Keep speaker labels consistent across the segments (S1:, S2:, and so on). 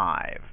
S1: Live.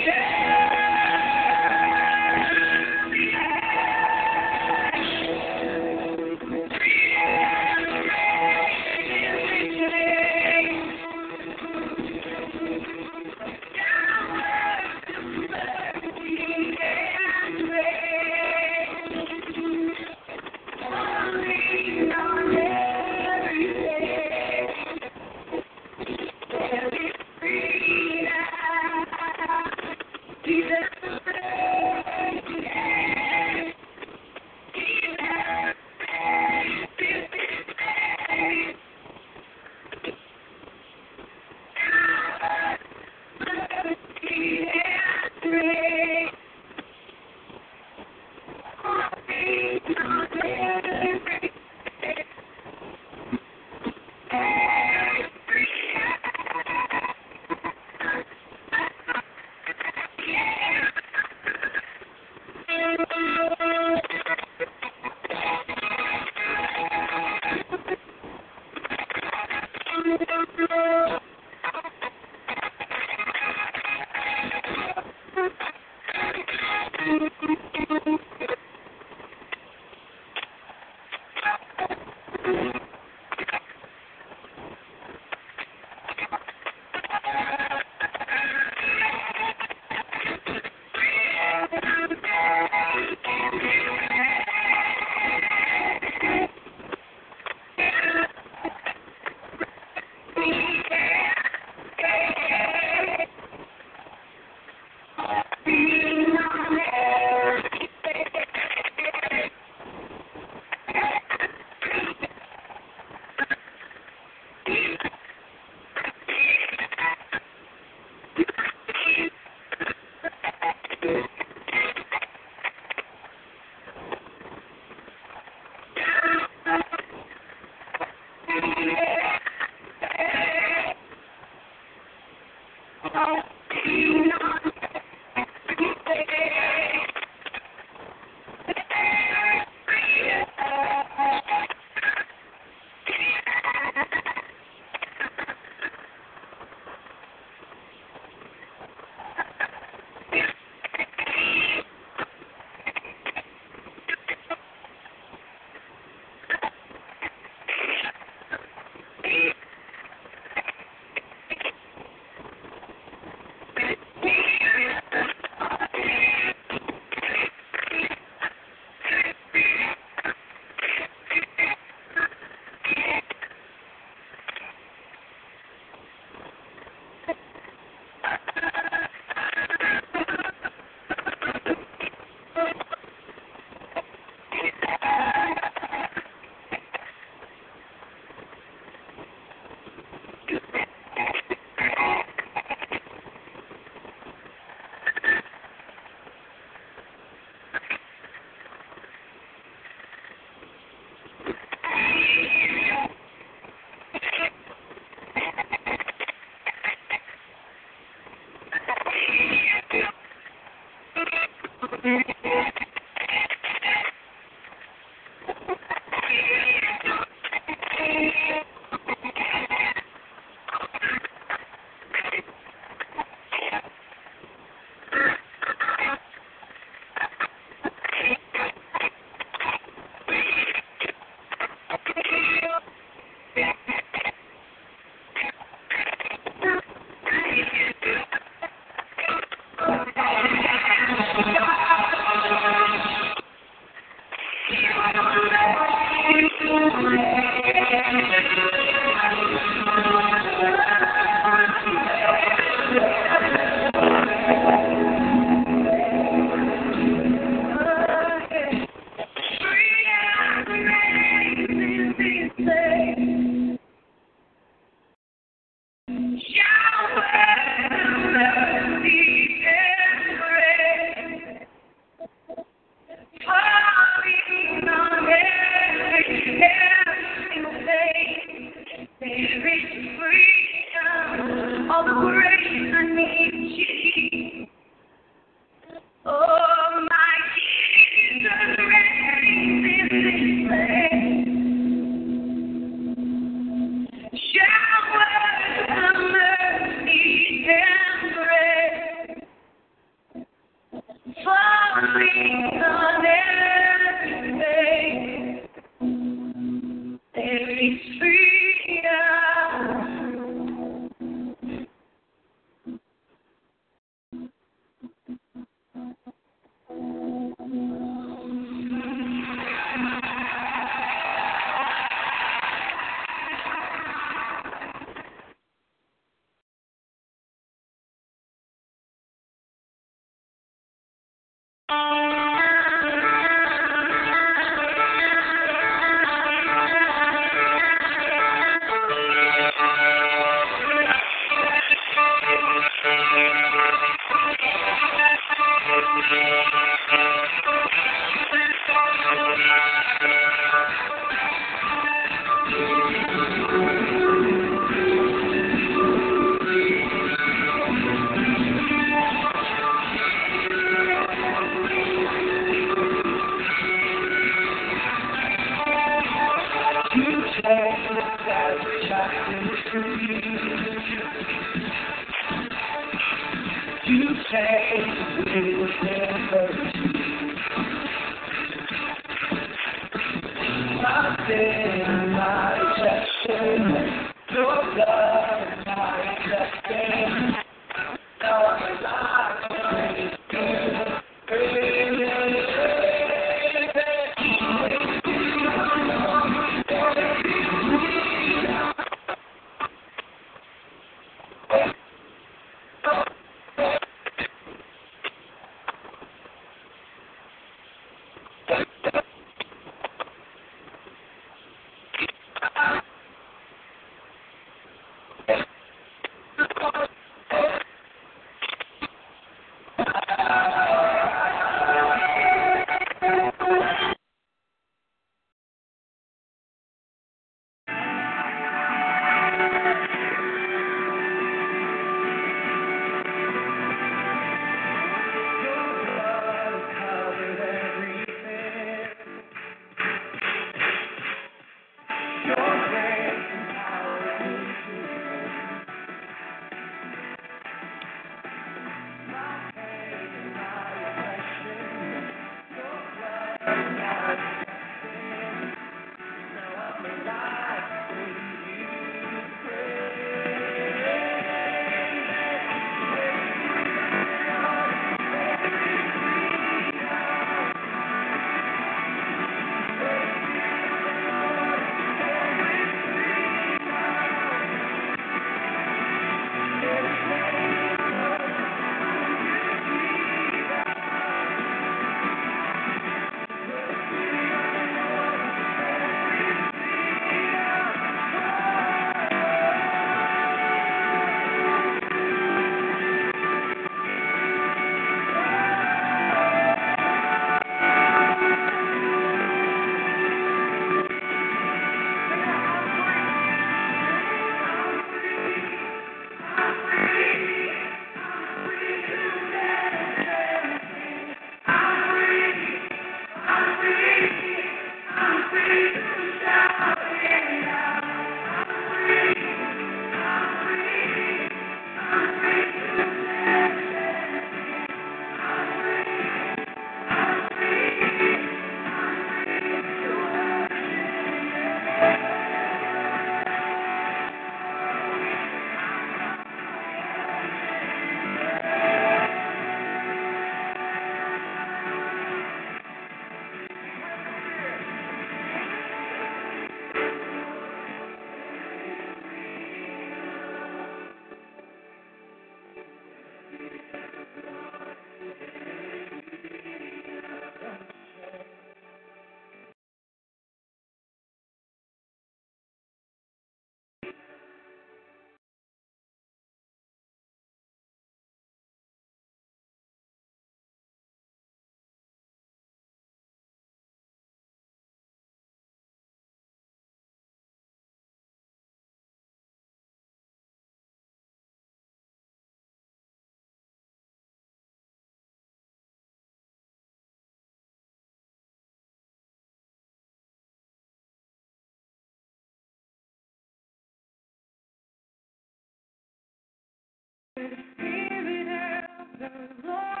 S2: The Spirit of the Lord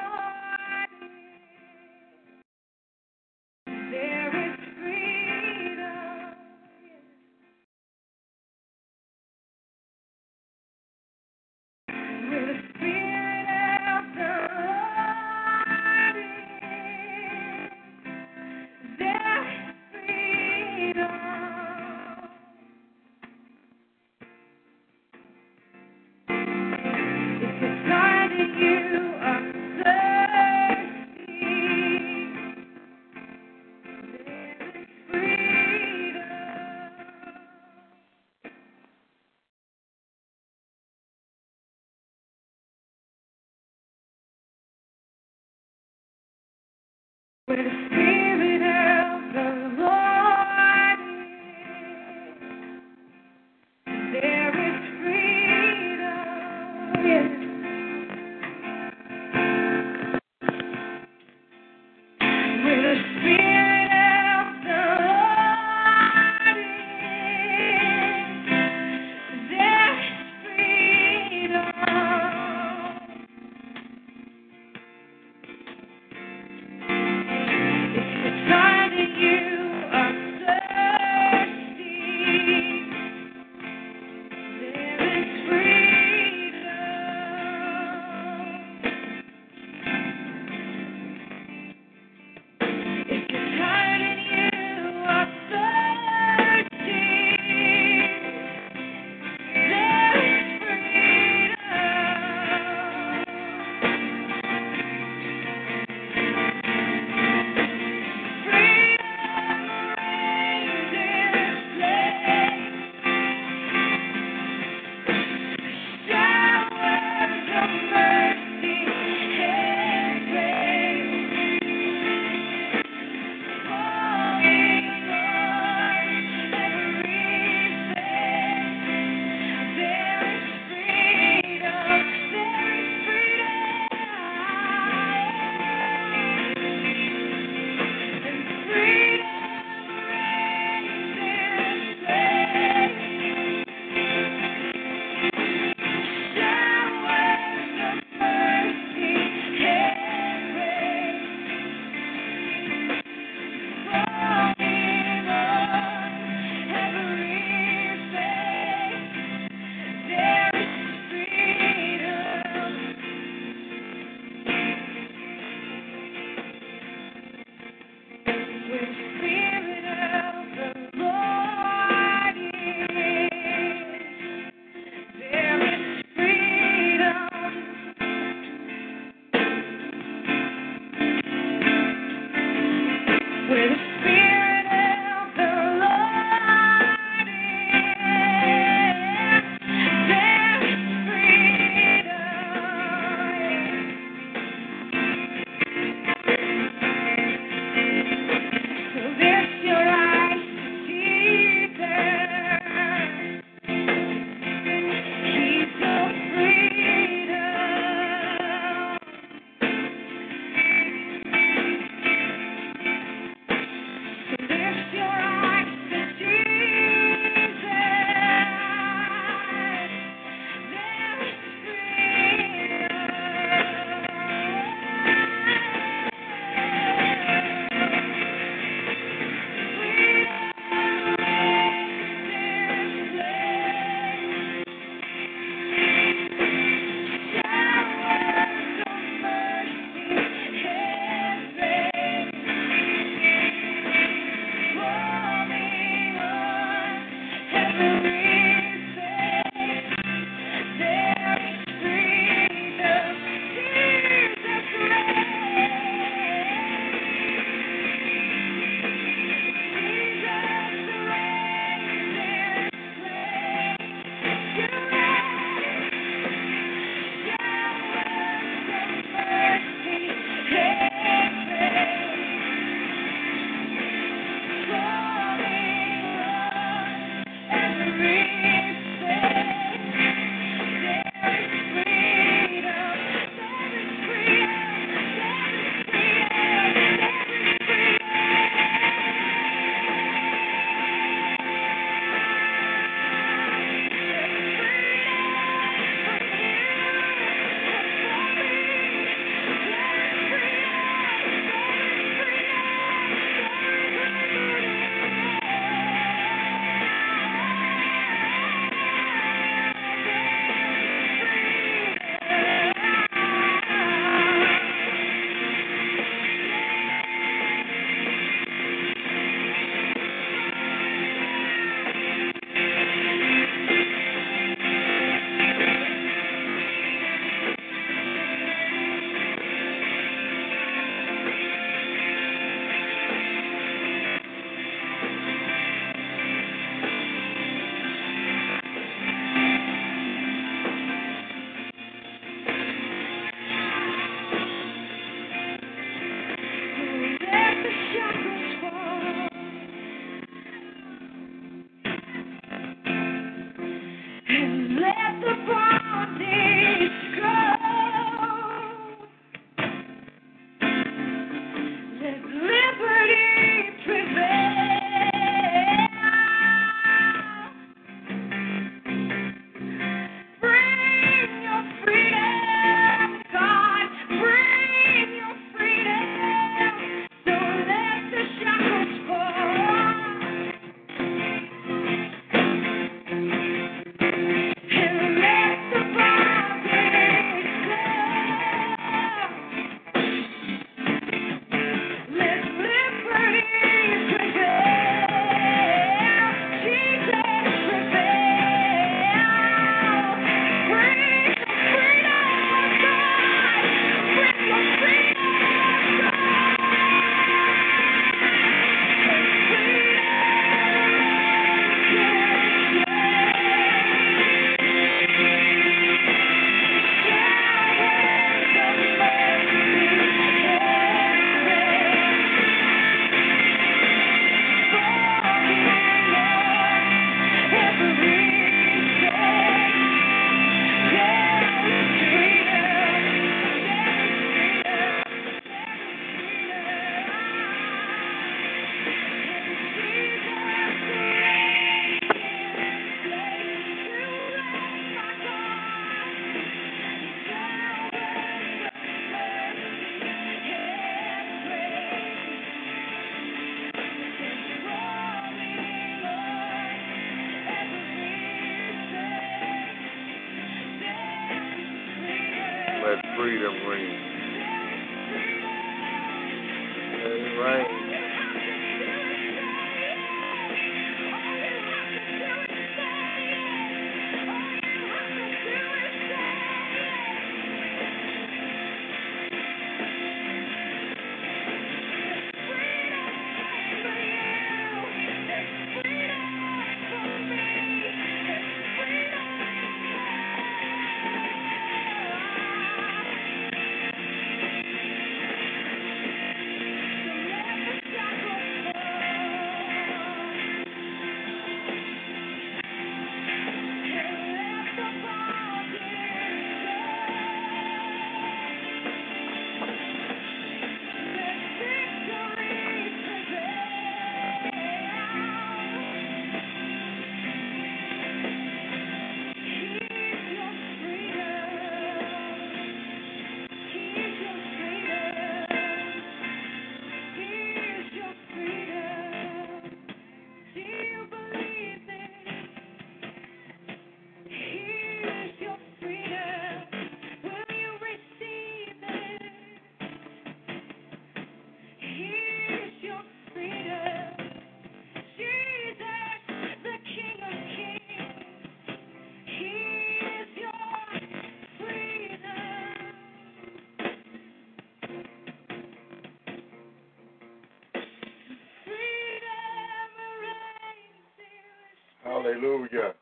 S3: Hallelujah.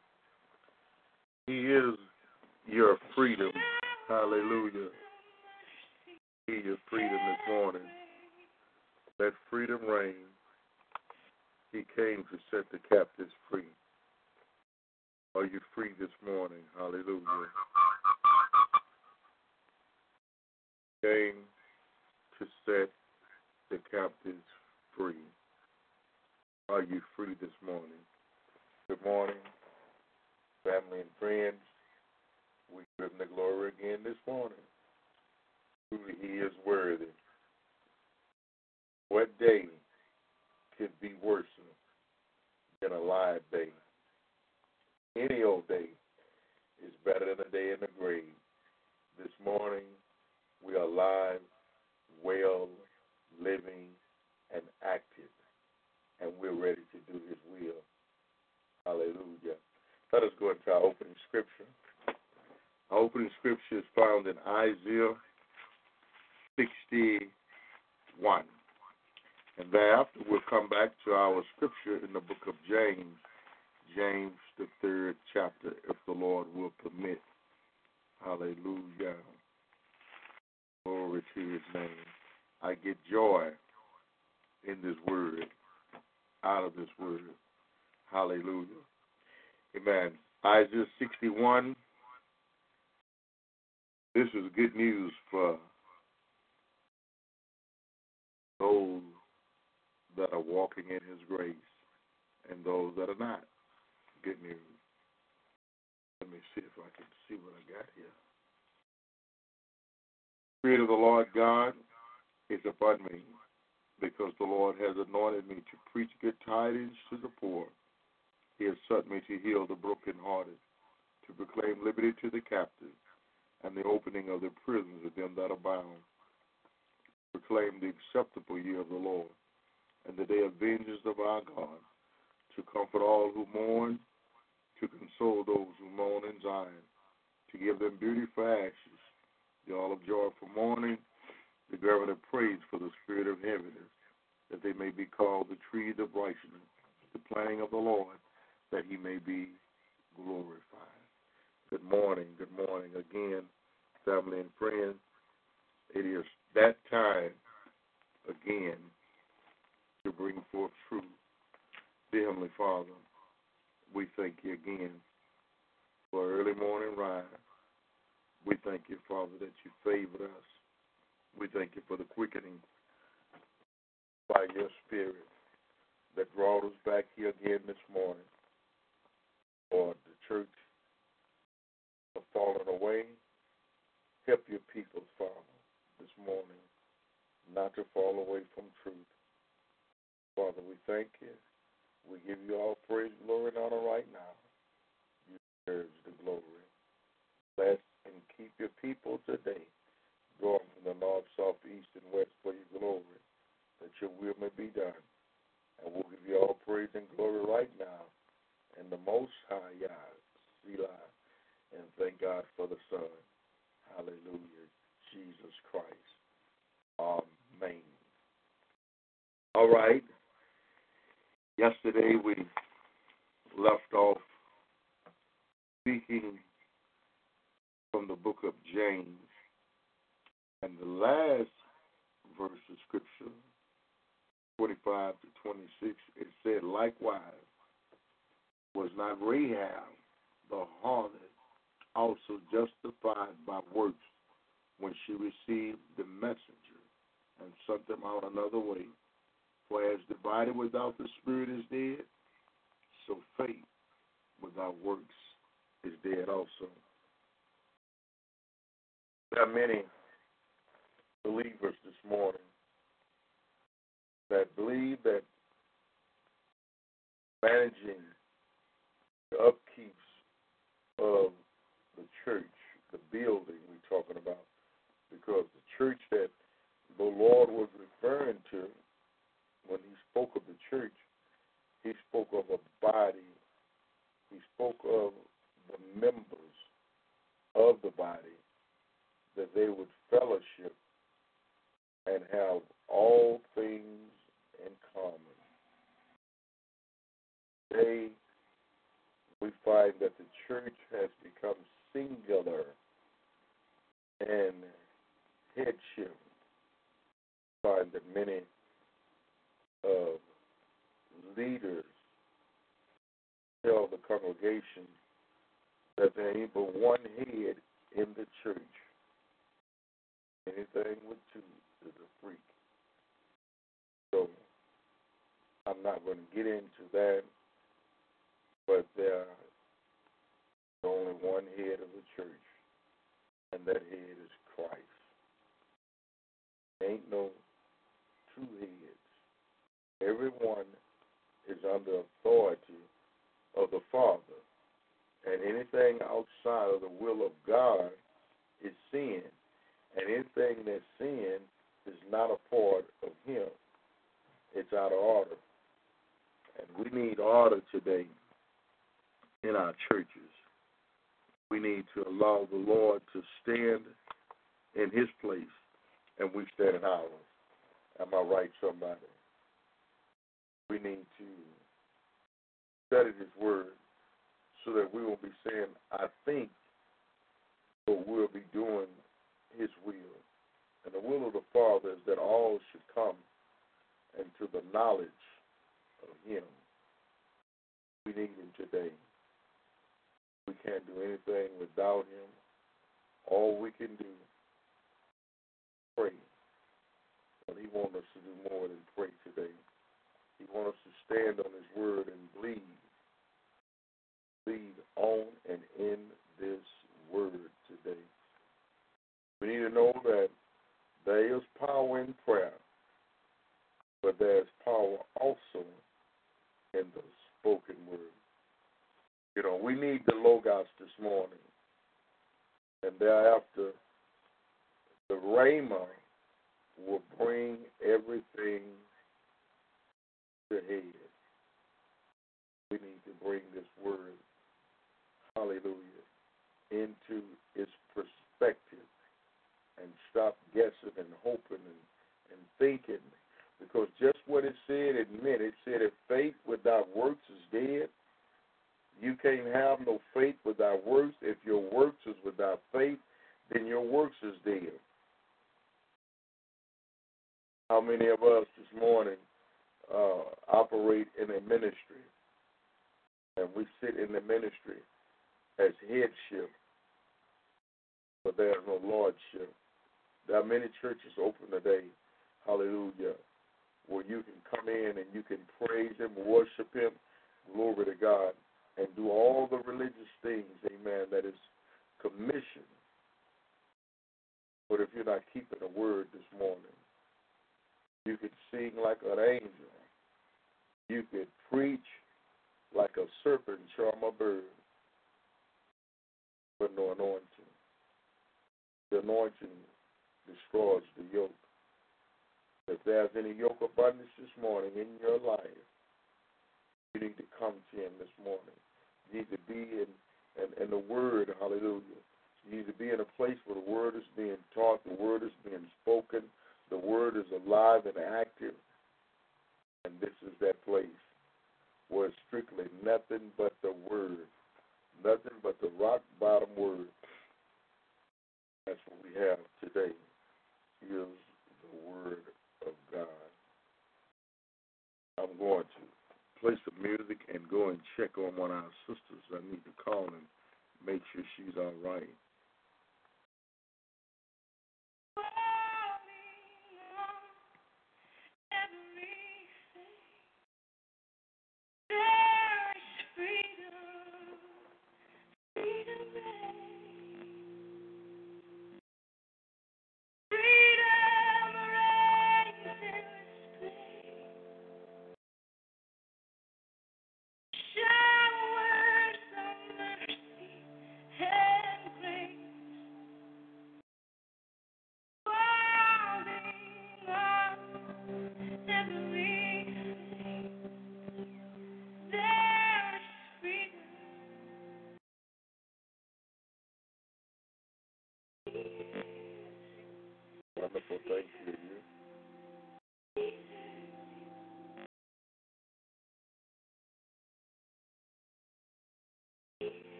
S3: He is your freedom. Hallelujah. He is freedom this morning. Let freedom reign. He came to set the captives free. Are you free this morning? Hallelujah. He came to set the captives free. Are you free this morning? Good morning, family and friends. We give him the glory again this morning. Truly, he is worthy. What day could be worse than a live day? Any old day is better than a day in the grave. This morning, we are alive, well, living, and active, and we're ready to do his will. Hallelujah. Let us go into our opening scripture. Our opening scripture is found in Isaiah 61. And thereafter, we'll come back to our scripture in the book of James, James, the third chapter, if the Lord will permit. Hallelujah. Glory to his name. I get joy in this word, out of this word. Hallelujah. Amen. Isaiah 61. This is good news for those that are walking in His grace and those that are not. Good news. Let me see if I can see what I got here. Spirit of the Lord God is upon me because the Lord has anointed me to preach good tidings to the poor. He has sent me to heal the brokenhearted, to proclaim liberty to the captives, and the opening of the prisons of them that are bound. Proclaim the acceptable year of the Lord, and the day of vengeance of our God, to comfort all who mourn, to console those who mourn in Zion, to give them beauty for ashes, the all of joy for mourning, the garment of praise for the spirit of heaviness, that they may be called the trees of righteousness, the planting of the Lord, that he may be glorified. Good morning, good morning again, family and friends. It is that time again to bring forth truth. Dear Heavenly Father, we thank you again for early morning rise. We thank you, Father, that you favored us. We thank you for the quickening by your Spirit that brought us back here again this morning. Lord, the church have fallen away. Help your people, Father, this morning not to fall away from truth. Father, we thank you. We give you all praise, glory, and honor right now. You deserve the glory. Bless and keep your people today, going from the north, south, east, and west for your glory, that your will may be done. And we'll give you all praise and glory right now in the Most High Yah, Selah, and thank God for the Son. Hallelujah, Jesus Christ. Amen. All right. Yesterday we left off speaking from the book of James, and the last verse of Scripture, 25 to 26, it said, Likewise, was not Rahab the harlot also justified by works when she received the messenger and sent them out another way? For as the body without the spirit is dead, so faith without works is dead also. There are many believers this morning that believe that managing upkeeps of the church, the building we're talking about, because the church that the Lord was referring to when he spoke of the church, he spoke of a body, he spoke of the members of the body, that they would fellowship and have all things in common. We find that the church has become singular and headship. Find that many of leaders tell the congregation that there ain't but one head in the church. Anything with two is a freak. So I'm not going to get into that, but there is only one head of the church, and that head is Christ. Ain't no two heads. Everyone is under authority of the Father. And anything outside of the will of God is sin. And anything that's sin is not a part of Him. It's out of order. And we need order today in our churches. We need to allow the Lord to stand in His place and we stand in ours. Am I right, somebody? We need to study His Word so that we won't be saying, I think, but we'll be doing His will. And the will of the Father is that all should come into the knowledge of Him. We need Him today. Do anything without Him. All we can do pray. But He wants us to do more than pray today. He wants us to stand on His word and believe. Believe on and in this word today. We need to know that there is power in prayer, but there's power also in the spoken word. You know, we need the Logos this morning. And thereafter, the Rhema will bring everything to head. We need to bring this word, hallelujah, into its perspective and stop guessing and hoping and, and thinking. Because just what it said, it meant. It said, if faith without works is dead, you can't have no faith without works. If your works is without faith, then your works is dead. How many of us this morning uh, operate in a ministry and we sit in the ministry as headship, but there is no lordship? There are many churches open today, hallelujah, where you can come in and you can praise Him, worship Him, glory to God, and do all the religious things, amen, that is commissioned. But if you're not keeping the word this morning, you could sing like an angel. You could preach like a serpent charm a bird, but no anointing. The anointing destroys the yoke. If there's any yoke of bondage this morning in your life, you need to come to Him this morning. You need to be in, in, in the Word, hallelujah. You need to be in a place where the Word is being taught, the Word is being spoken, the Word is alive and active. And this is that place where it's strictly nothing but the Word, nothing but the rock bottom Word. That's what we have today, is the Word of God. I'm going to play some music and go and check on one of our sisters. I need to call and make sure she's all right.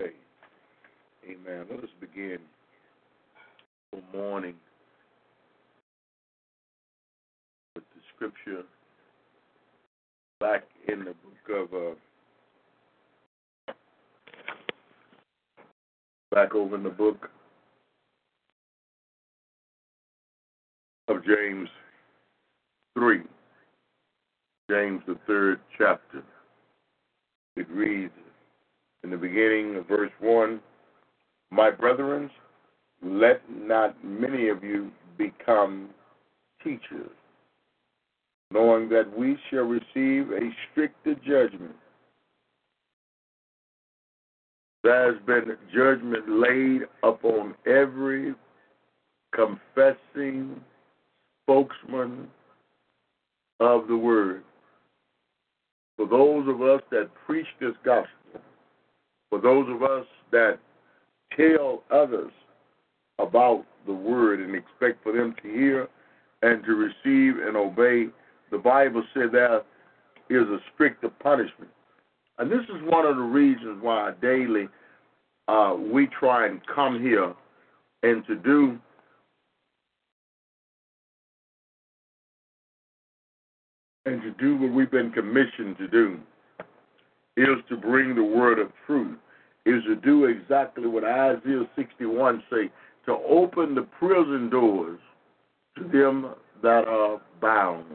S3: Okay. Amen. Let us begin for morning with the scripture back in the book of uh, back over in the book of James three. James the third chapter. It reads in the beginning of verse 1 My brethren, let not many of you become teachers, knowing that we shall receive a stricter judgment. There has been judgment laid upon every confessing spokesman of the word. For those of us that preach this gospel, for those of us that tell others about the word and expect for them to hear and to receive and obey, the Bible said there is a stricter punishment. And this is one of the reasons why daily uh, we try and come here and to do and to do what we've been commissioned to do is to bring the word of truth, is to do exactly what Isaiah 61 say, to open the prison doors to them that are bound.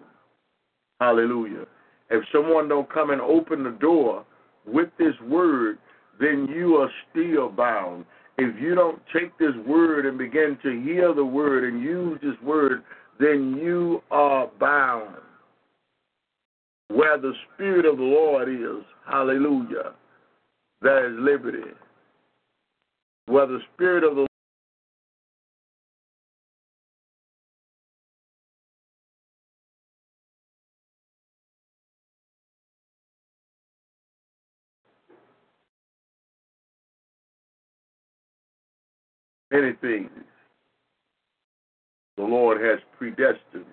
S3: Hallelujah. If someone don't come and open the door with this word, then you are still bound. If you don't take this word and begin to hear the word and use this word, then you are bound where the Spirit of the Lord is, hallelujah, there is liberty. Where the Spirit of the anything the Lord has predestined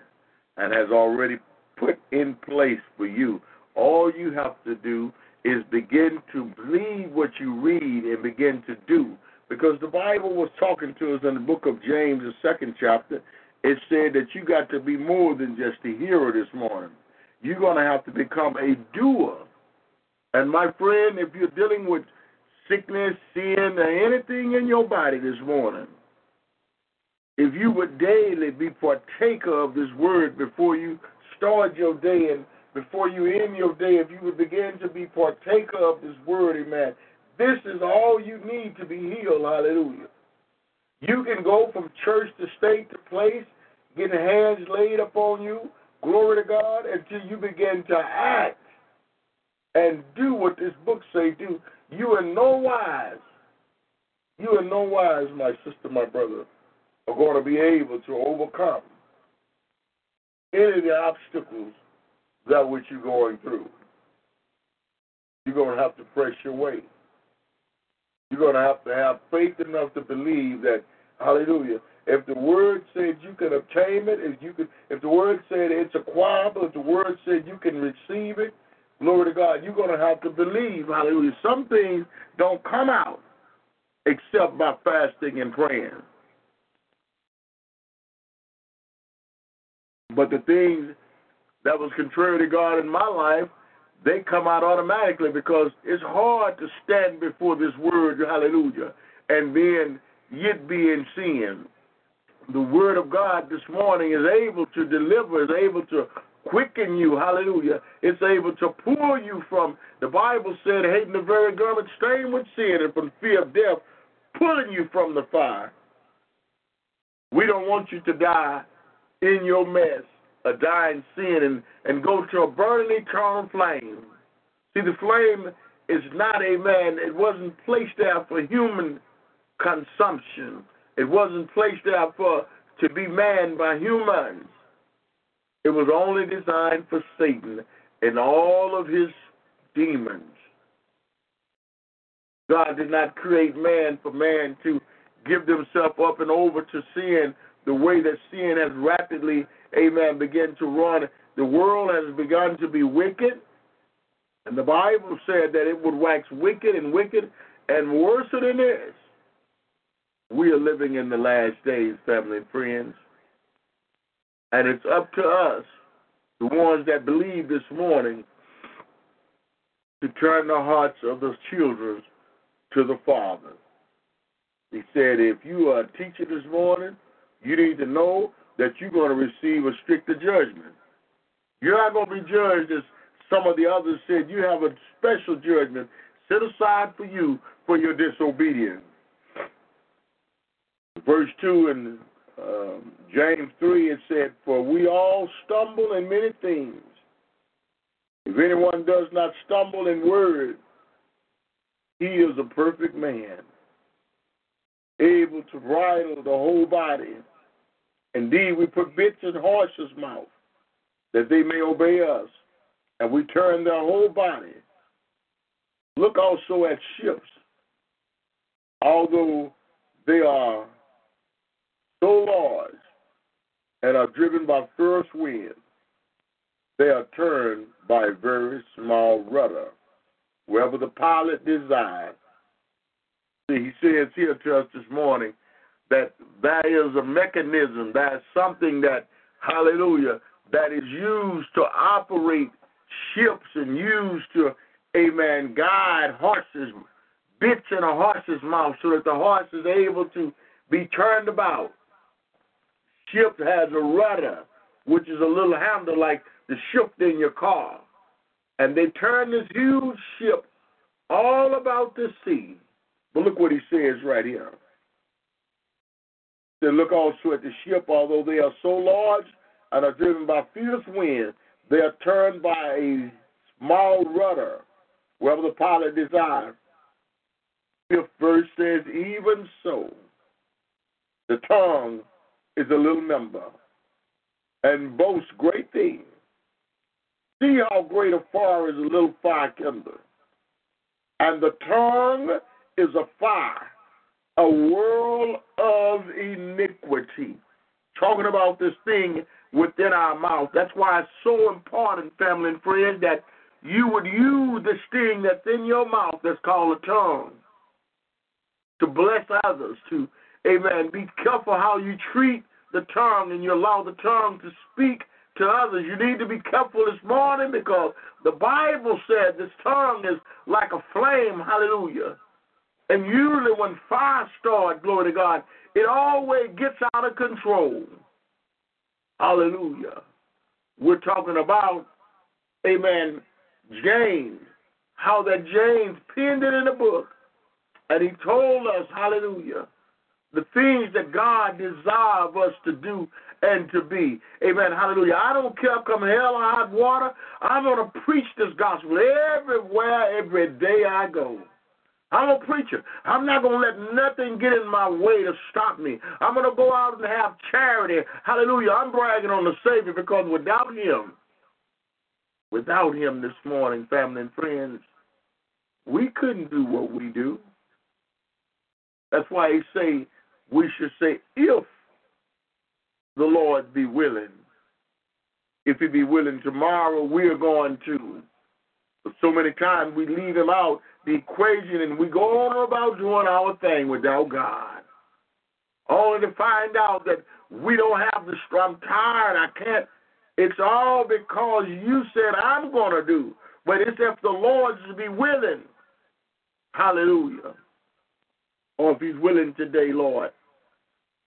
S3: and has already put in place for you. All you have to do is begin to believe what you read and begin to do. Because the Bible was talking to us in the book of James, the second chapter. It said that you got to be more than just a hearer this morning. You're going to have to become a doer. And my friend, if you're dealing with sickness, sin, or anything in your body this morning, if you would daily be partaker of this word before you start your day and before you end your day, if you would begin to be partaker of this word, amen, this is all you need to be healed, hallelujah. You can go from church to state to place, getting hands laid upon you, glory to God, until you begin to act and do what this book say do. You in no wise, you in no wise, my sister, my brother, are going to be able to overcome any of the obstacles that which you're going through. You're going to have to press your way. You're going to have to have faith enough to believe that, hallelujah, if the word said you can obtain it, if you could, if the word said it's acquirable, if the word said you can receive it, glory to God, you're going to have to believe, hallelujah. Some things don't come out except by fasting and praying. But the things that was contrary to God in my life, they come out automatically because it's hard to stand before this word, hallelujah, and then yet be in sin. The word of God this morning is able to deliver, is able to quicken you, hallelujah. It's able to pull you from, the Bible said, hating the very garment stained with sin and from fear of death, pulling you from the fire. We don't want you to die in your mess, a dying sin, and, and go to a burning eternal flame. See, the flame is not a man, it wasn't placed there for human consumption. It wasn't placed there for to be manned by humans. It was only designed for Satan and all of his demons. God did not create man for man to give themselves up and over to sin the way that sin has rapidly, amen, begun to run. The world has begun to be wicked. And the Bible said that it would wax wicked and wicked, And worse than this, we are living in the last days, family and friends. And it's up to us, the ones that believe this morning, to turn the hearts of the children to the Father. He said, if you are a teacher this morning, you need to know that you're going to receive a stricter judgment. You're not going to be judged as some of the others said. You have a special judgment set aside for you for your disobedience. Verse 2 in um, James 3, it said, For we all stumble in many things. If anyone does not stumble in word, he is a perfect man, able to bridle the whole body. Indeed, we put bits in horses' mouth that they may obey us, and we turn their whole body. Look also at ships. Although they are so large and are driven by fierce wind, they are turned by a very small rudder, wherever the pilot desires. See, he says here to us this morning that there is a mechanism, there's something that, hallelujah, that is used to operate ships and used to, amen, guide horses, bits in a horse's mouth so that the horse is able to be turned about. Ship has a rudder, which is a little handle like the shift in your car. And they turn this huge ship all about the sea. But look what he says right here. They look also at the ship, although they are so large and are driven by fierce winds, they are turned by a small rudder, wherever the pilot desires. Fifth verse says, Even so, the tongue is a little member and boasts great things. See how great a fire is a little fire kindled. And the tongue is a fire, a world of iniquity. Talking about this thing within our mouth. That's why it's so important, family and friends, that you would use the sting that's in your mouth that's called a tongue to bless others, to, amen, be careful how you treat the tongue and you allow the tongue to speak to others. You need to be careful this morning because the Bible said this tongue is like a flame, hallelujah. And usually when fire starts, glory to God, it always gets out of control. Hallelujah. We're talking about, amen, James, how that James penned it in the book. And he told us, hallelujah, the things that God desires us to do and to be. Amen. Hallelujah. I don't care if come hell or hot water. I'm going to preach this gospel everywhere, every day I go. I'm a preacher. I'm not going to let nothing get in my way to stop me. I'm going to go out and have charity. Hallelujah. I'm bragging on the Savior because without Him, without Him this morning, family and friends, we couldn't do what we do. That's why He say we should say, if the Lord be willing. If He be willing tomorrow, we are going to. But so many times we leave Him out the equation and we go on about doing our thing without God. Only to find out that we don't have the strength. I'm tired. I can't. It's all because you said I'm going to do. But it's if the Lord to be willing. Hallelujah. Or if he's willing today, Lord.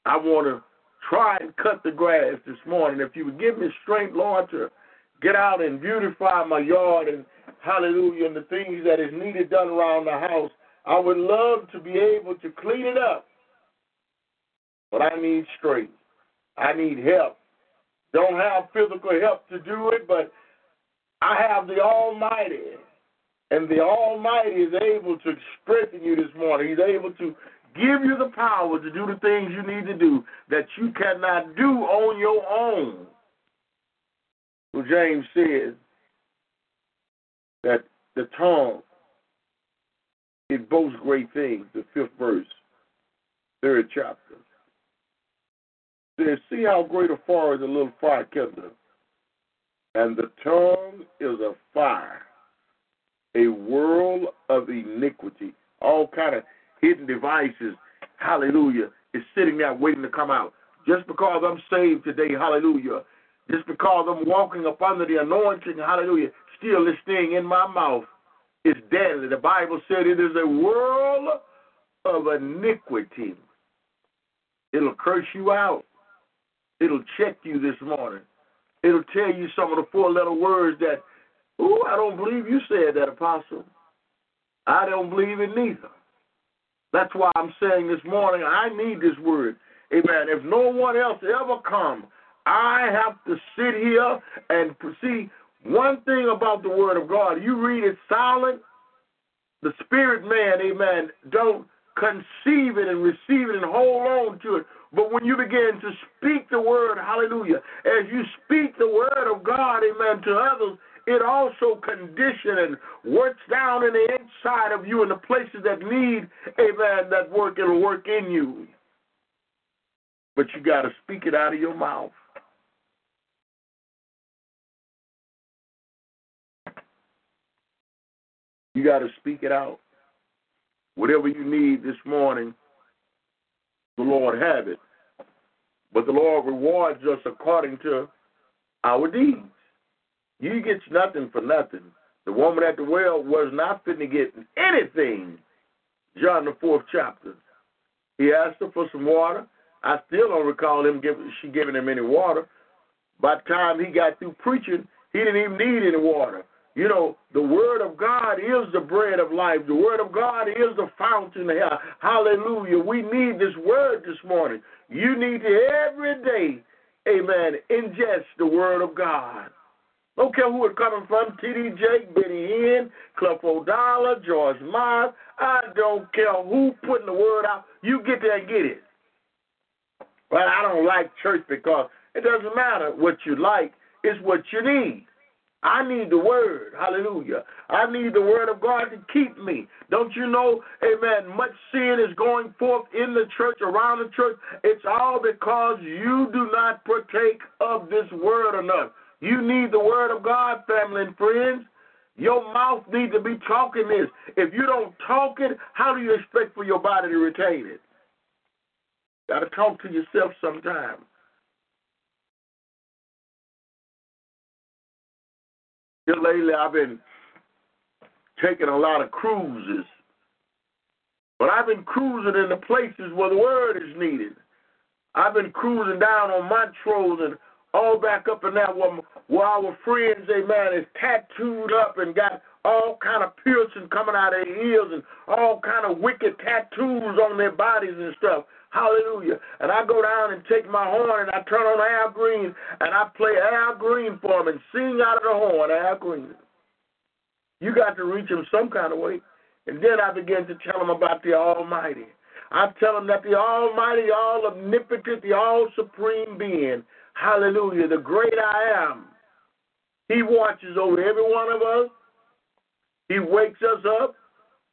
S3: I want to try and cut the grass this morning. If you would give me strength, Lord, to get out and beautify my yard and hallelujah, and the things that is needed done around the house. I would love to be able to clean it up. But I need strength. I need help. Don't have physical help to do it, but I have the Almighty. And the Almighty is able to strengthen you this morning. He's able to give you the power to do the things you need to do that you cannot do on your own. So James says, that the tongue it boasts great things, the fifth verse, third chapter. Says, see how great a fire is a little fire kindled, and the tongue is a fire, a world of iniquity. all kind of hidden devices, hallelujah, is sitting there waiting to come out. Just because I'm saved today, hallelujah, just because I'm walking up under the anointing, hallelujah, still this thing in my mouth is deadly. The Bible said it is a world of iniquity. It'll curse you out. It'll check you this morning. It'll tell you some of the four letter words that, ooh, I don't believe you said that, Apostle. I don't believe it neither. That's why I'm saying this morning, I need this word. Amen. If no one else ever come, I have to sit here and see one thing about the word of God. You read it silent, the spirit man, amen, don't conceive it and receive it and hold on to it. But when you begin to speak the word, hallelujah, as you speak the word of God, amen, to others, it also conditions and works down in the inside of you in the places that need, amen, that work, it'll work in you. But you got to speak it out of your mouth. You got to speak it out. Whatever you need this morning, the Lord have it. But the Lord rewards us according to our deeds. You get nothing for nothing. The woman at the well was not fitting to get anything. John the fourth chapter. He asked her for some water. I still don't recall him giving she giving him any water. By the time he got through preaching, he didn't even need any water. You know, the Word of God is the bread of life. The Word of God is the fountain here. Hallelujah. We need this Word this morning. You need to every day, amen, ingest the Word of God. Don't care who it's coming from, T.D. Jake, Benny Hinn, Creflo Dollar, George Miles. I don't care who putting the Word out. You get there and get it. But I don't like church because it doesn't matter what you like. It's what you need. I need the word. Hallelujah. I need the word of God to keep me. Don't you know, amen, much sin is going forth in the church, around the church. It's all because you do not partake of this word enough. You need the word of God, family and friends. Your mouth needs to be talking this. If you don't talk it, how do you expect for your body to retain it? Got to talk to yourself sometime. Lately, I've been taking a lot of cruises, but I've been cruising in the places where the word is needed. I've been cruising down on Montrose and all back up in that where, where our friends, amen, is tattooed up and got all kind of piercing coming out of their ears and all kind of wicked tattoos on their bodies and stuff. Hallelujah. And I go down and take my horn and I turn on Al Green and I play Al Green for him and sing out of the horn, Al Green. You got to reach him some kind of way. And then I begin to tell him about the Almighty. I tell him that the Almighty, all omnipotent, the all supreme being, hallelujah, the great I am, He watches over every one of us. He wakes us up,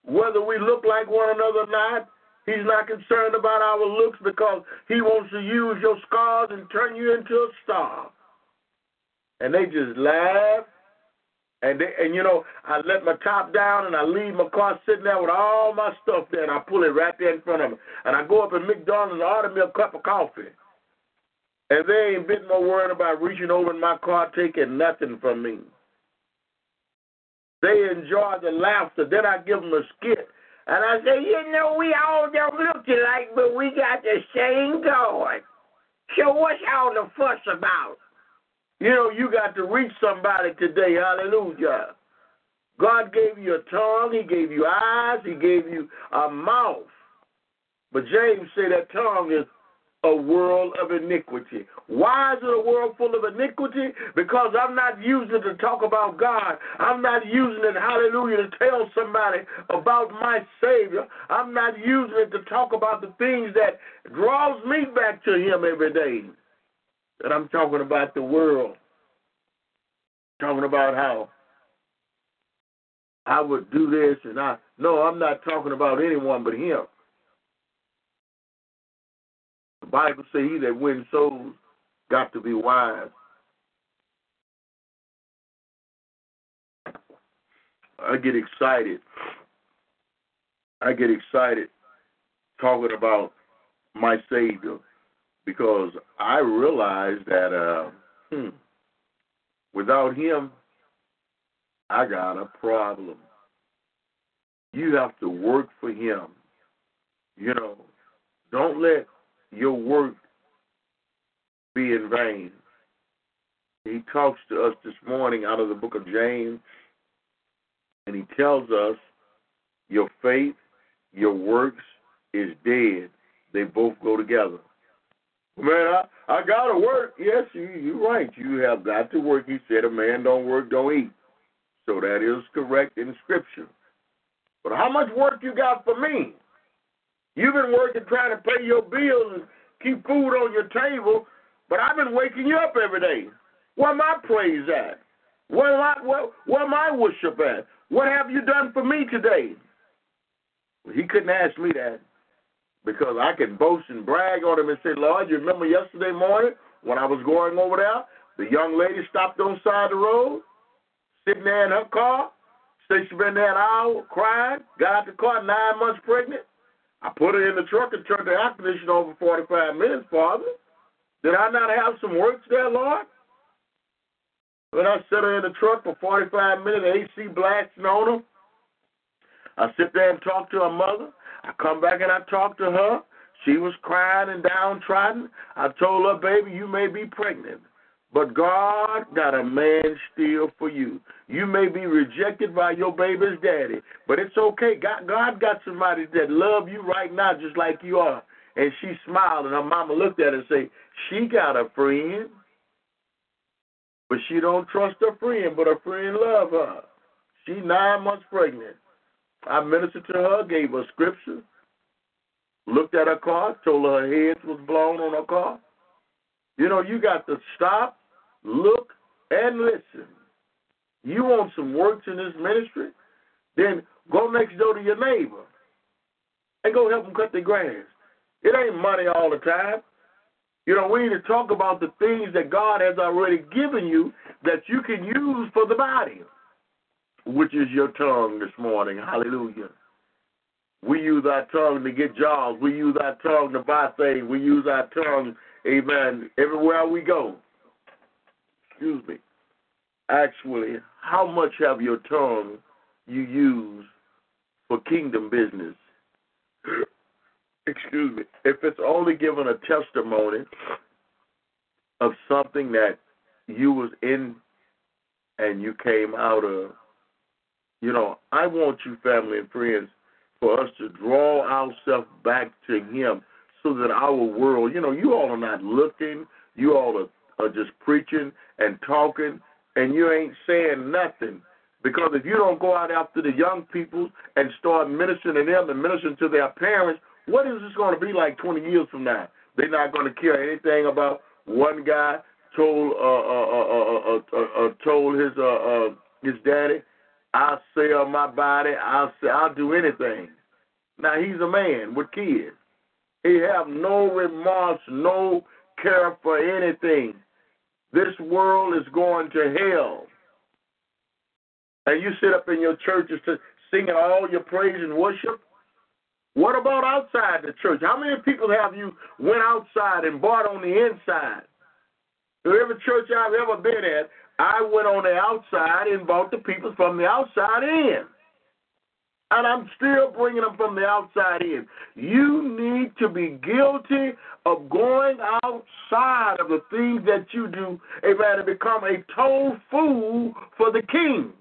S3: whether we look like one another or not. He's not concerned about our looks because he wants to use your scars and turn you into a star. And they just laugh. And they, and you know, I let my top down and I leave my car sitting there with all my stuff there and I pull it right there in front of me. And I go up at McDonald's and order me a cup of coffee. And they ain't bit more worried about reaching over in my car taking nothing from me. They enjoy the laughter. Then I give them a skit and I say, you know, we all don't look alike, but we got the same God. So what's all the fuss about? You know, you got to reach somebody today. Hallelujah. God gave you a tongue. He gave you eyes. He gave you a mouth. But James said that tongue is a world of iniquity. Why is it a world full of iniquity? Because I'm not using it to talk about God. I'm not using it, hallelujah, to tell somebody about my Savior. I'm not using it to talk about the things that draws me back to Him every day. And I'm talking about the world. Talking about how I would do this and I no, I'm not talking about anyone but him. The Bible says he that wins souls got to be wise. I get excited I get excited talking about my Savior because I realize that uh, hmm, without Him, I got a problem. You have to work for Him. You know, don't let your work be in vain. He talks to us this morning out of the book of James, and he tells us your faith, your works is dead. They both go together. Man, I, I gotta work. Yes, you you're right. You have got to work. He said a man don't work, don't eat. So that is correct in scripture. But how much work you got for me? You've been working trying to pay your bills and keep food on your table, but I've been waking you up every day. Where my praise at? Where my where, where my worship at? What have you done for me today? Well, he couldn't ask me that because I can boast and brag on him and say, Lord, you remember yesterday morning when I was going over there? The young lady stopped on the side of the road, sitting there in her car, said she been there an hour crying, got out the car nine months pregnant. I put her in the truck and turned the air conditioner on for 45 minutes, Father. Did I not have some works there, Lord? When I sit her in the truck for 45 minutes, AC blasting on her. I sit there and talk to her mother. I come back and I talk to her. She was crying and downtrodden. I told her, baby, you may be pregnant, but God got a man still for you. You may be rejected by your baby's daddy, but it's okay. God, God got somebody that love you right now just like you are. And she smiled, and her mama looked at her and said, she got a friend, but she don't trust her friend, but her friend love her. She nine months pregnant. I ministered to her, gave her scripture, looked at her car, told her her head was blown on her car. You know, you got to stop, look, and listen. You want some works in this ministry? Then go next door to your neighbor and go help them cut their grass. It ain't money all the time. You know, we need to talk about the things that God has already given you that you can use for the body which is your tongue this morning. Hallelujah. We use our tongue to get jobs. We use our tongue to buy things. We use our tongue, amen, everywhere we go. Excuse me. Actually, how much have your tongue you use for kingdom business? Excuse me. If it's only given a testimony of something that you was in and you came out of, you know, I want you, family and friends, for us to draw ourselves back to Him so that our world, you know, you all are not looking, you all are, are just preaching and talking, and you ain't saying nothing. Because if you don't go out after the young people and start ministering to them and ministering to their parents, what is this going to be like 20 years from now? They're not going to care anything about one guy told uh, uh, uh, uh, uh, told his uh, uh, his daddy I'll sell my body. I'll say, I'll do anything. Now he's a man with kids. He have no remorse, no care for anything. This world is going to hell. And you sit up in your churches to singing all your praise and worship. What about outside the church? How many people have you went outside and bought on the inside? Every church I've ever been at, I went on the outside and bought the people from the outside in. And I'm still bringing them from the outside in. You need to be guilty of going outside of the things that you do, amen, and become a toll fool for the king.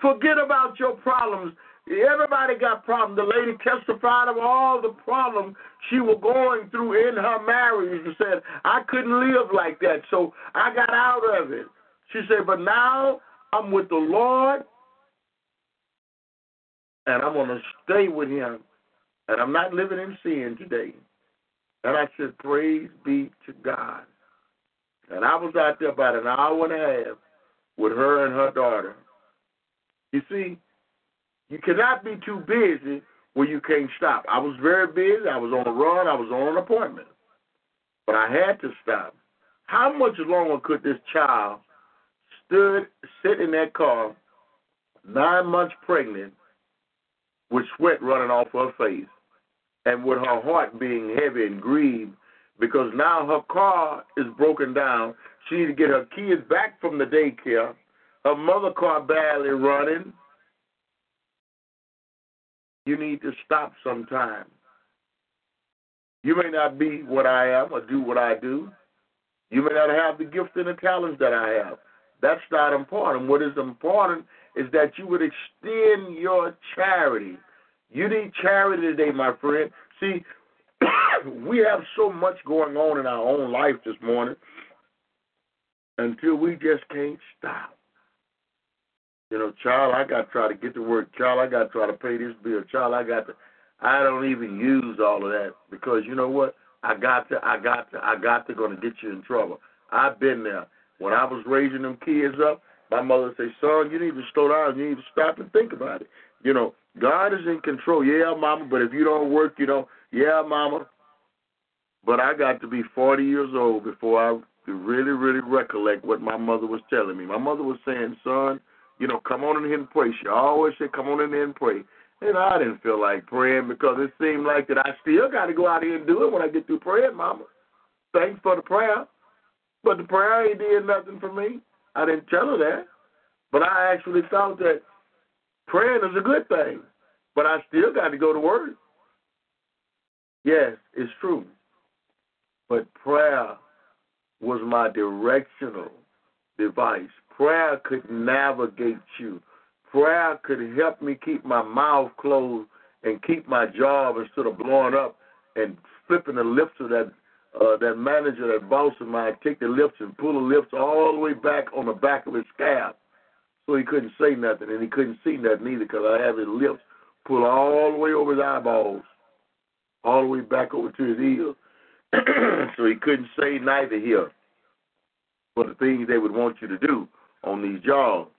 S3: Forget about your problems. Everybody got problems. The lady testified of all the problems she was going through in her marriage and said, I couldn't live like that, so I got out of it. She said, But now I'm with the Lord and I'm going to stay with Him. And I'm not living in sin today. And I said, Praise be to God. And I was out there about an hour and a half with her and her daughter. You see, you cannot be too busy where you can't stop. I was very busy. I was on a run. I was on an appointment. But I had to stop. How much longer could this child stood, sit in that car, nine months pregnant, with sweat running off her face and with her heart being heavy and grieved because now her car is broken down. She needs to get her kids back from the daycare. Her mother car barely running. You need to stop sometime. You may not be what I am or do what I do. You may not have the gift and the talents that I have. That's not important. What is important is that you would extend your charity. You need charity today, my friend. See, we have so much going on in our own life this morning until we just can't stop. You know, child, I got to try to get to work. Child, I got to try to pay this bill. Child, I got to. I don't even use all of that because you know what? I got to. I got to. I got to. Going to get you in trouble. I've been there. When I was raising them kids up, my mother say, "Son, you need to slow down. You need to stop and think about it." You know, God is in control. Yeah, mama, but if you don't work, you know, yeah, mama. But I got to be 40 years old before I really, really recollect what my mother was telling me. My mother was saying, son, you know, come on in here and pray. She always said, come on in here and pray. And I didn't feel like praying because it seemed like that I still got to go out here and do it when I get through praying, mama. Thanks for the prayer. But the prayer ain't did nothing for me. I didn't tell her that. But I actually thought that praying is a good thing. But I still got to go to work. Yes, it's true. But prayer was my directional device. Prayer could navigate you. Prayer could help me keep my mouth closed and keep my job instead of blowing up and flipping the lips of that uh, that manager, that boss of mine, take the lips and pull the lips all the way back on the back of his scalp, so he couldn't say nothing and he couldn't see nothing either because I have his lips pulled all the way over his eyeballs all the way back over to his ears. so he couldn't say neither here for the things they would want you to do on these jobs.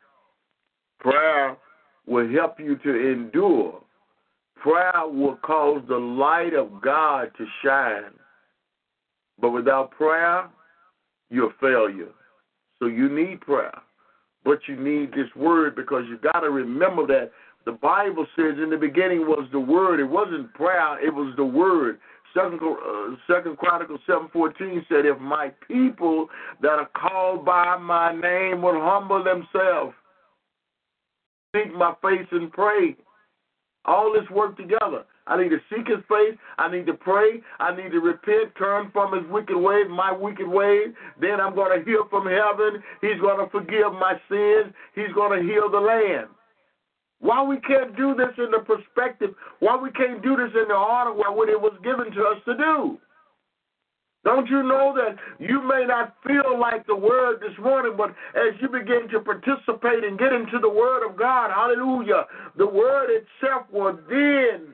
S3: Prayer will help you to endure. Prayer will cause the light of God to shine. But without prayer, you're a failure. So you need prayer. But you need this word because you got to remember that the Bible says in the beginning was the Word. It wasn't prayer, it was the Word. Second, uh, Second Chronicles seven fourteen said, "If my people that are called by my name will humble themselves, seek my face and pray." All this work together. I need to seek His face. I need to pray. I need to repent, turn from His wicked ways, my wicked ways. Then I'm going to hear from heaven. He's going to forgive my sins. He's going to heal the land. Why we can't do this in the perspective, why we can't do this in the order what it was given to us to do. Don't you know that you may not feel like the word this morning, but as you begin to participate and get into the word of God, hallelujah, the word itself will then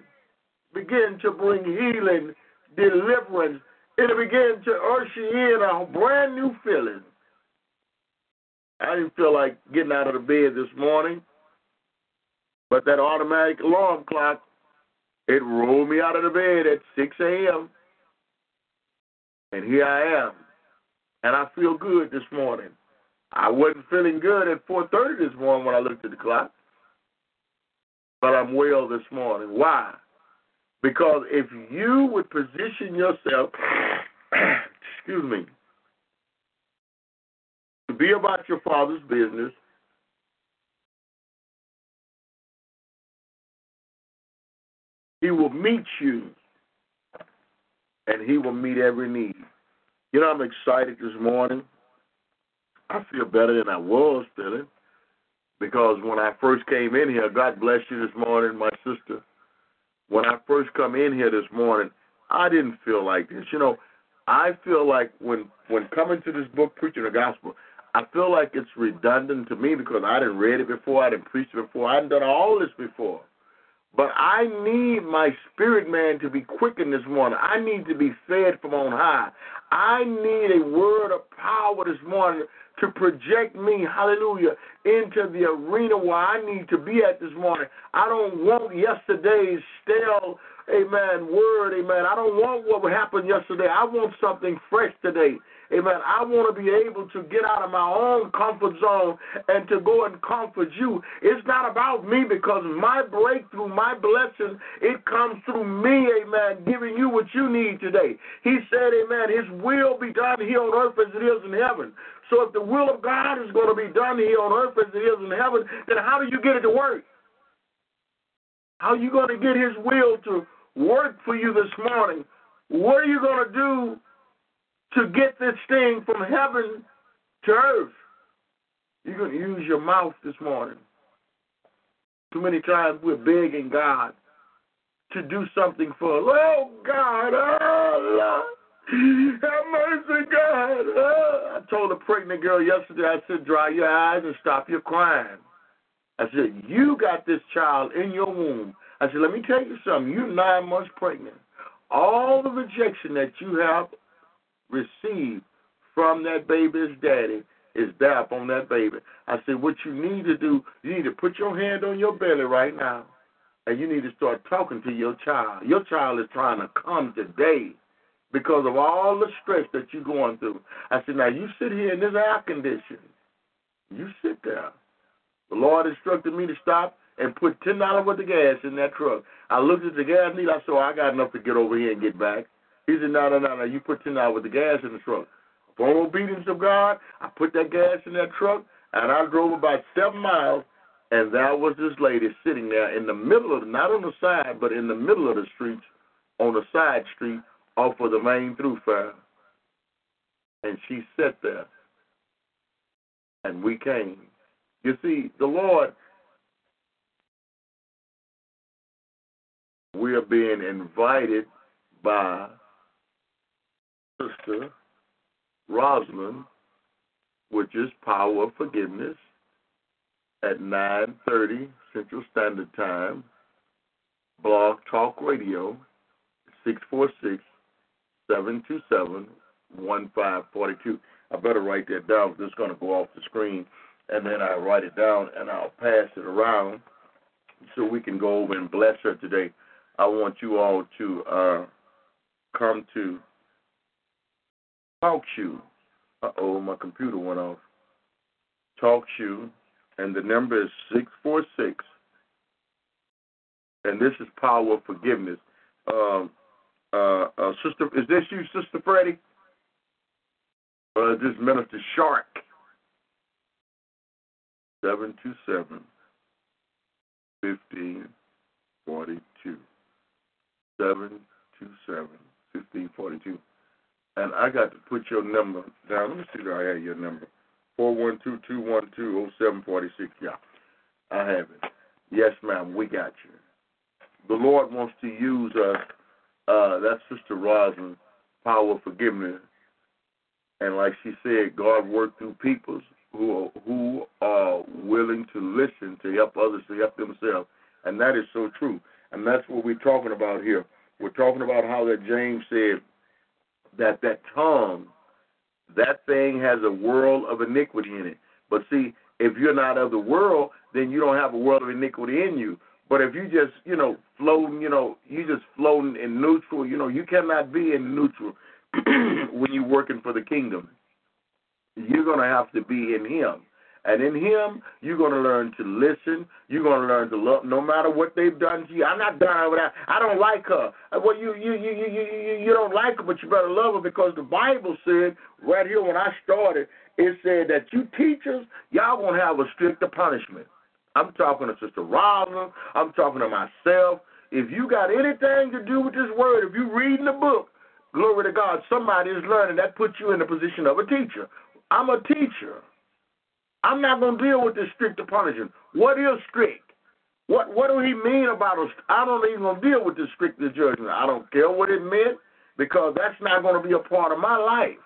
S3: begin to bring healing, deliverance. It'll begin to usher in a brand new feeling. I didn't feel like getting out of the bed this morning. But that automatic alarm clock, it rolled me out of the bed at 6 a.m. And here I am. And I feel good this morning. I wasn't feeling good at 4.30 this morning when I looked at the clock. But I'm well this morning. Why? Because if you would position yourself, excuse me, to be about your father's business, He will meet you and he will meet every need. You know, I'm excited this morning. I feel better than I was feeling because when I first came in here, God bless you this morning, my sister. When I first come in here this morning, I didn't feel like this. You know, I feel like when when coming to this book, preaching the gospel, I feel like it's redundant to me because I didn't read it before, I didn't preach it before, I hadn't done all this before. But I need my spirit man to be quickened this morning. I need to be fed from on high. I need a word of power this morning to project me, hallelujah, into the arena where I need to be at this morning. I don't want yesterday's stale, amen, word, amen. I don't want what happened yesterday. I want something fresh today. Amen. I want to be able to get out of my own comfort zone and to go and comfort you. It's not about me because my breakthrough, my blessing, it comes through me, amen, giving you what you need today. He said, amen, his will be done here on earth as it is in heaven. So if the will of God is going to be done here on earth as it is in heaven, then how do you get it to work? How are you going to get his will to work for you this morning? What are you going to do to get this thing from heaven to earth? You're going to use your mouth this morning. Too many times we're begging God to do something for us. Oh, God. Have mercy, God. Oh. I told a pregnant girl yesterday, I said, dry your eyes and stop your crying. I said, you got this child in your womb. I said, let me tell you something. You're nine months pregnant. All the rejection that you have received from that baby's daddy is there on that baby. I said, what you need to do, you need to put your hand on your belly right now, and you need to start talking to your child. Your child is trying to come today because of all the stress that you're going through. I said, now you sit here in this air condition. You sit there. The Lord instructed me to stop and put ten dollars worth of gas in that truck. I looked at the gas needle. I said, I got enough to get over here and get back. He said, no, no, no, no. You put ten dollars worth of gas in the truck. For obedience of God, I put that gas in that truck, and I drove about seven miles, and there was this lady sitting there in the middle of, the, not on the side, but in the middle of the streets, on the side street, off of the main thoroughfare. And she sat there, and we came. You see, the Lord we are being invited by Sister Rosalind, which is Power of Forgiveness, at 9.30 Central Standard Time, Blog Talk Radio, 646-727-1542. I better write that down because it's going to go off the screen. And then I write it down and I'll pass it around so we can go over and bless her today. I want you all to uh, come to Talk Shoe. Uh oh, my computer went off. Talk Shoe, and the number is 646. And this is Power of Forgiveness. Um, uh, uh, Sister, is this you, Sister Freddie? Uh, or is this Minister Shark? 727 1542. 727 1542. And I got to put your number down. Let me see if I have your number. Four one two two one two oh seven forty six. Yeah. I have it. Yes, ma'am, we got you. The Lord wants to use us. Uh, that's Sister Rosalind, power of forgiveness. And like she said, God worked through peoples who are, who are willing to listen to help others to help themselves. And that is so true. And that's what we're talking about here. We're talking about how that James said that that tongue, that thing has a world of iniquity in it. But see, if you're not of the world, then you don't have a world of iniquity in you. But if you just, you know, floating, you know, you just floating in neutral, you know, you cannot be in neutral when you're working for the kingdom. You're to have to be in Him. And in Him, you're going to learn to listen. You're going to learn to love, no matter what they've done to you. I'm not done with that. I don't like her. Uh, well, you you you you you you don't like her, but you better love her because the Bible said right here when I started, it said that you teachers, y'all gonna have a stricter punishment. I'm talking to Sister Robin. I'm talking to myself. If you got anything to do with this word, if you're reading the book, glory to God, somebody is learning. That puts you in the position of a teacher. I'm a teacher. I'm not going to deal with this strict punishment. What is strict? What what do he mean about us? I don't even going to deal with this strict judgment. I don't care what it meant because that's not going to be a part of my life.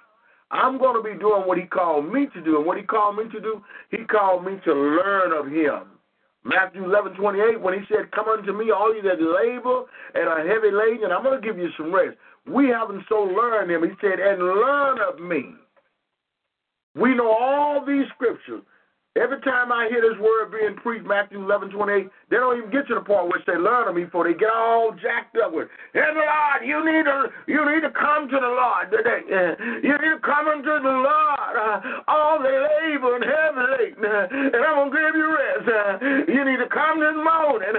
S3: I'm going to be doing what he called me to do. And what he called me to do, he called me to learn of him. Matthew 11, 28, when he said, Come unto me, all you that labor and are heavy laden, and I'm going to give you some rest. We haven't so learned him. He said, And learn of me. We know all these scriptures. Every time I hear this word being preached, Matthew 11, 28, they don't even get to the point which they learn of me before they get all jacked up with, hey, Lord, you need to, you need to come to the Lord today. You need to come unto the Lord, uh, all the labor and heavy uh, and I'm going to give you rest. Uh, you need to come this morning.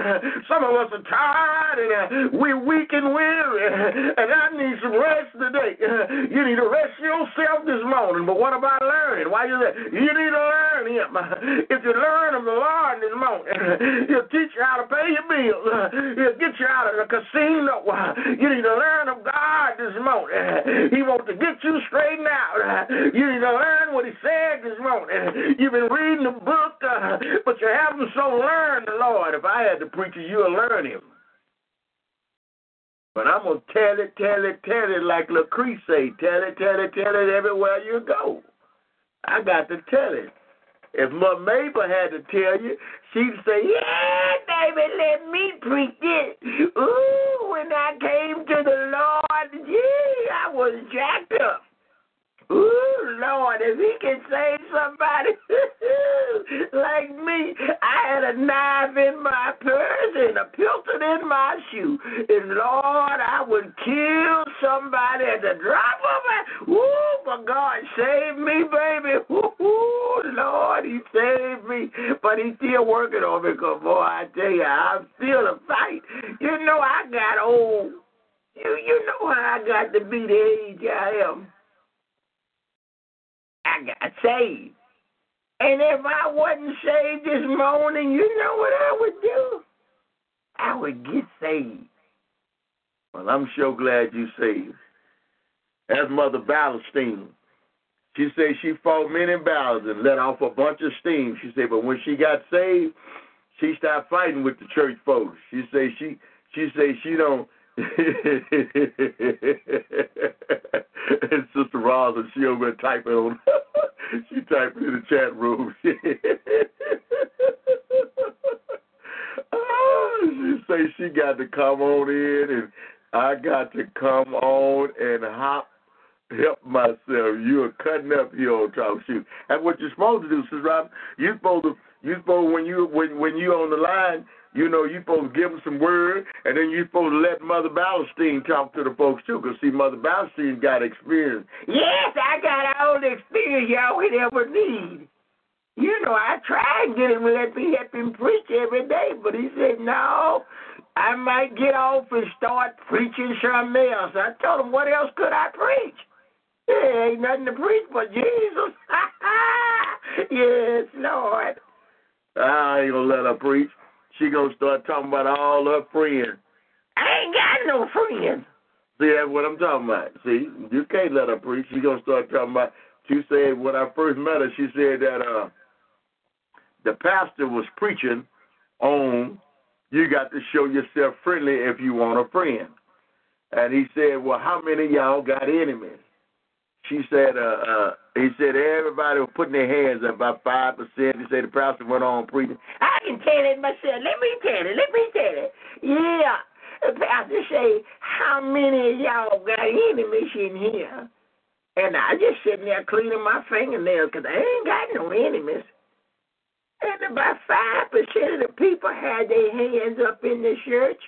S3: Some of us are tired and we're weak and weary, and I need some rest today. You need to rest yourself this morning, but what about learning? Why you say, you need to learn Him. If you learn of the Lord this morning, He'll teach you how to pay your bills. He'll get you out of the casino. You need to learn of God this morning. He wants to get you straightened out. You need to learn what He said this morning. You've been reading the book, but you haven't so learned the Lord. If I had to preach it, you'll learn Him. But I'm to tell it, tell it, tell it like Lucrece say. Tell it, tell it, tell it everywhere you go. I got to tell it. If Mother Mabel had to tell you, she'd say, Yeah, baby, let me preach it. Ooh, when I came to the Lord, yeah, I was jacked up. Ooh, Lord, if he can save somebody like me, I had a knife in my purse and a pistol in my shoe. And Lord, I would kill somebody at the drop of a Ooh, but God saved me, baby. Ooh, Lord, he saved me. But he's still working on me, because boy, I tell you, I'm still a fight. You know, I got old. You, you know how I got to be the age I am. I got saved. And if I wasn't saved this morning, you know what I would do? I would get saved. Well, I'm sure glad you saved. That's Mother Ballestine. She said she fought many battles and let off a bunch of steam. She said, but when she got saved, she stopped fighting with the church folks. She said she she said she don't and Sister Rosa, she over there typing on she typing in the chat room. she say she got to come on in and I got to come on and hop help myself. You are cutting up here on Talk Shoe. That's what you're supposed to do, Sister Robin. You're supposed to you supposed when you when when you on the line, you know, you're supposed to give them some word, and then you're supposed to let Mother Ballestine talk to the folks, too, because, see, Mother Ballestine got experience. Yes, I got all the experience y'all would ever need. You know, I tried to get him to let me help him preach every day, but he said, no, I might get off and start preaching something else. I told him, what else could I preach? There ain't nothing to preach but Jesus. yes, Lord. I ain't to let her preach she gonna start talking about all her friends. I ain't got no friends. See, that's what I'm talking about. See, you can't let her preach. She gonna start talking about. She said when I first met her, she said that uh, the pastor was preaching on you got to show yourself friendly if you want a friend. And he said, well, how many of y'all got enemies? She said, uh, uh, he said everybody was putting their hands up about five percent. He said the pastor went on preaching. I can tell it myself. Let me tell it. Let me tell it. Yeah. The pastor say, how many of y'all got enemies in here? And I just sitting there cleaning my fingernails because I ain't got no enemies. And about five percent of the people had their hands up in the church.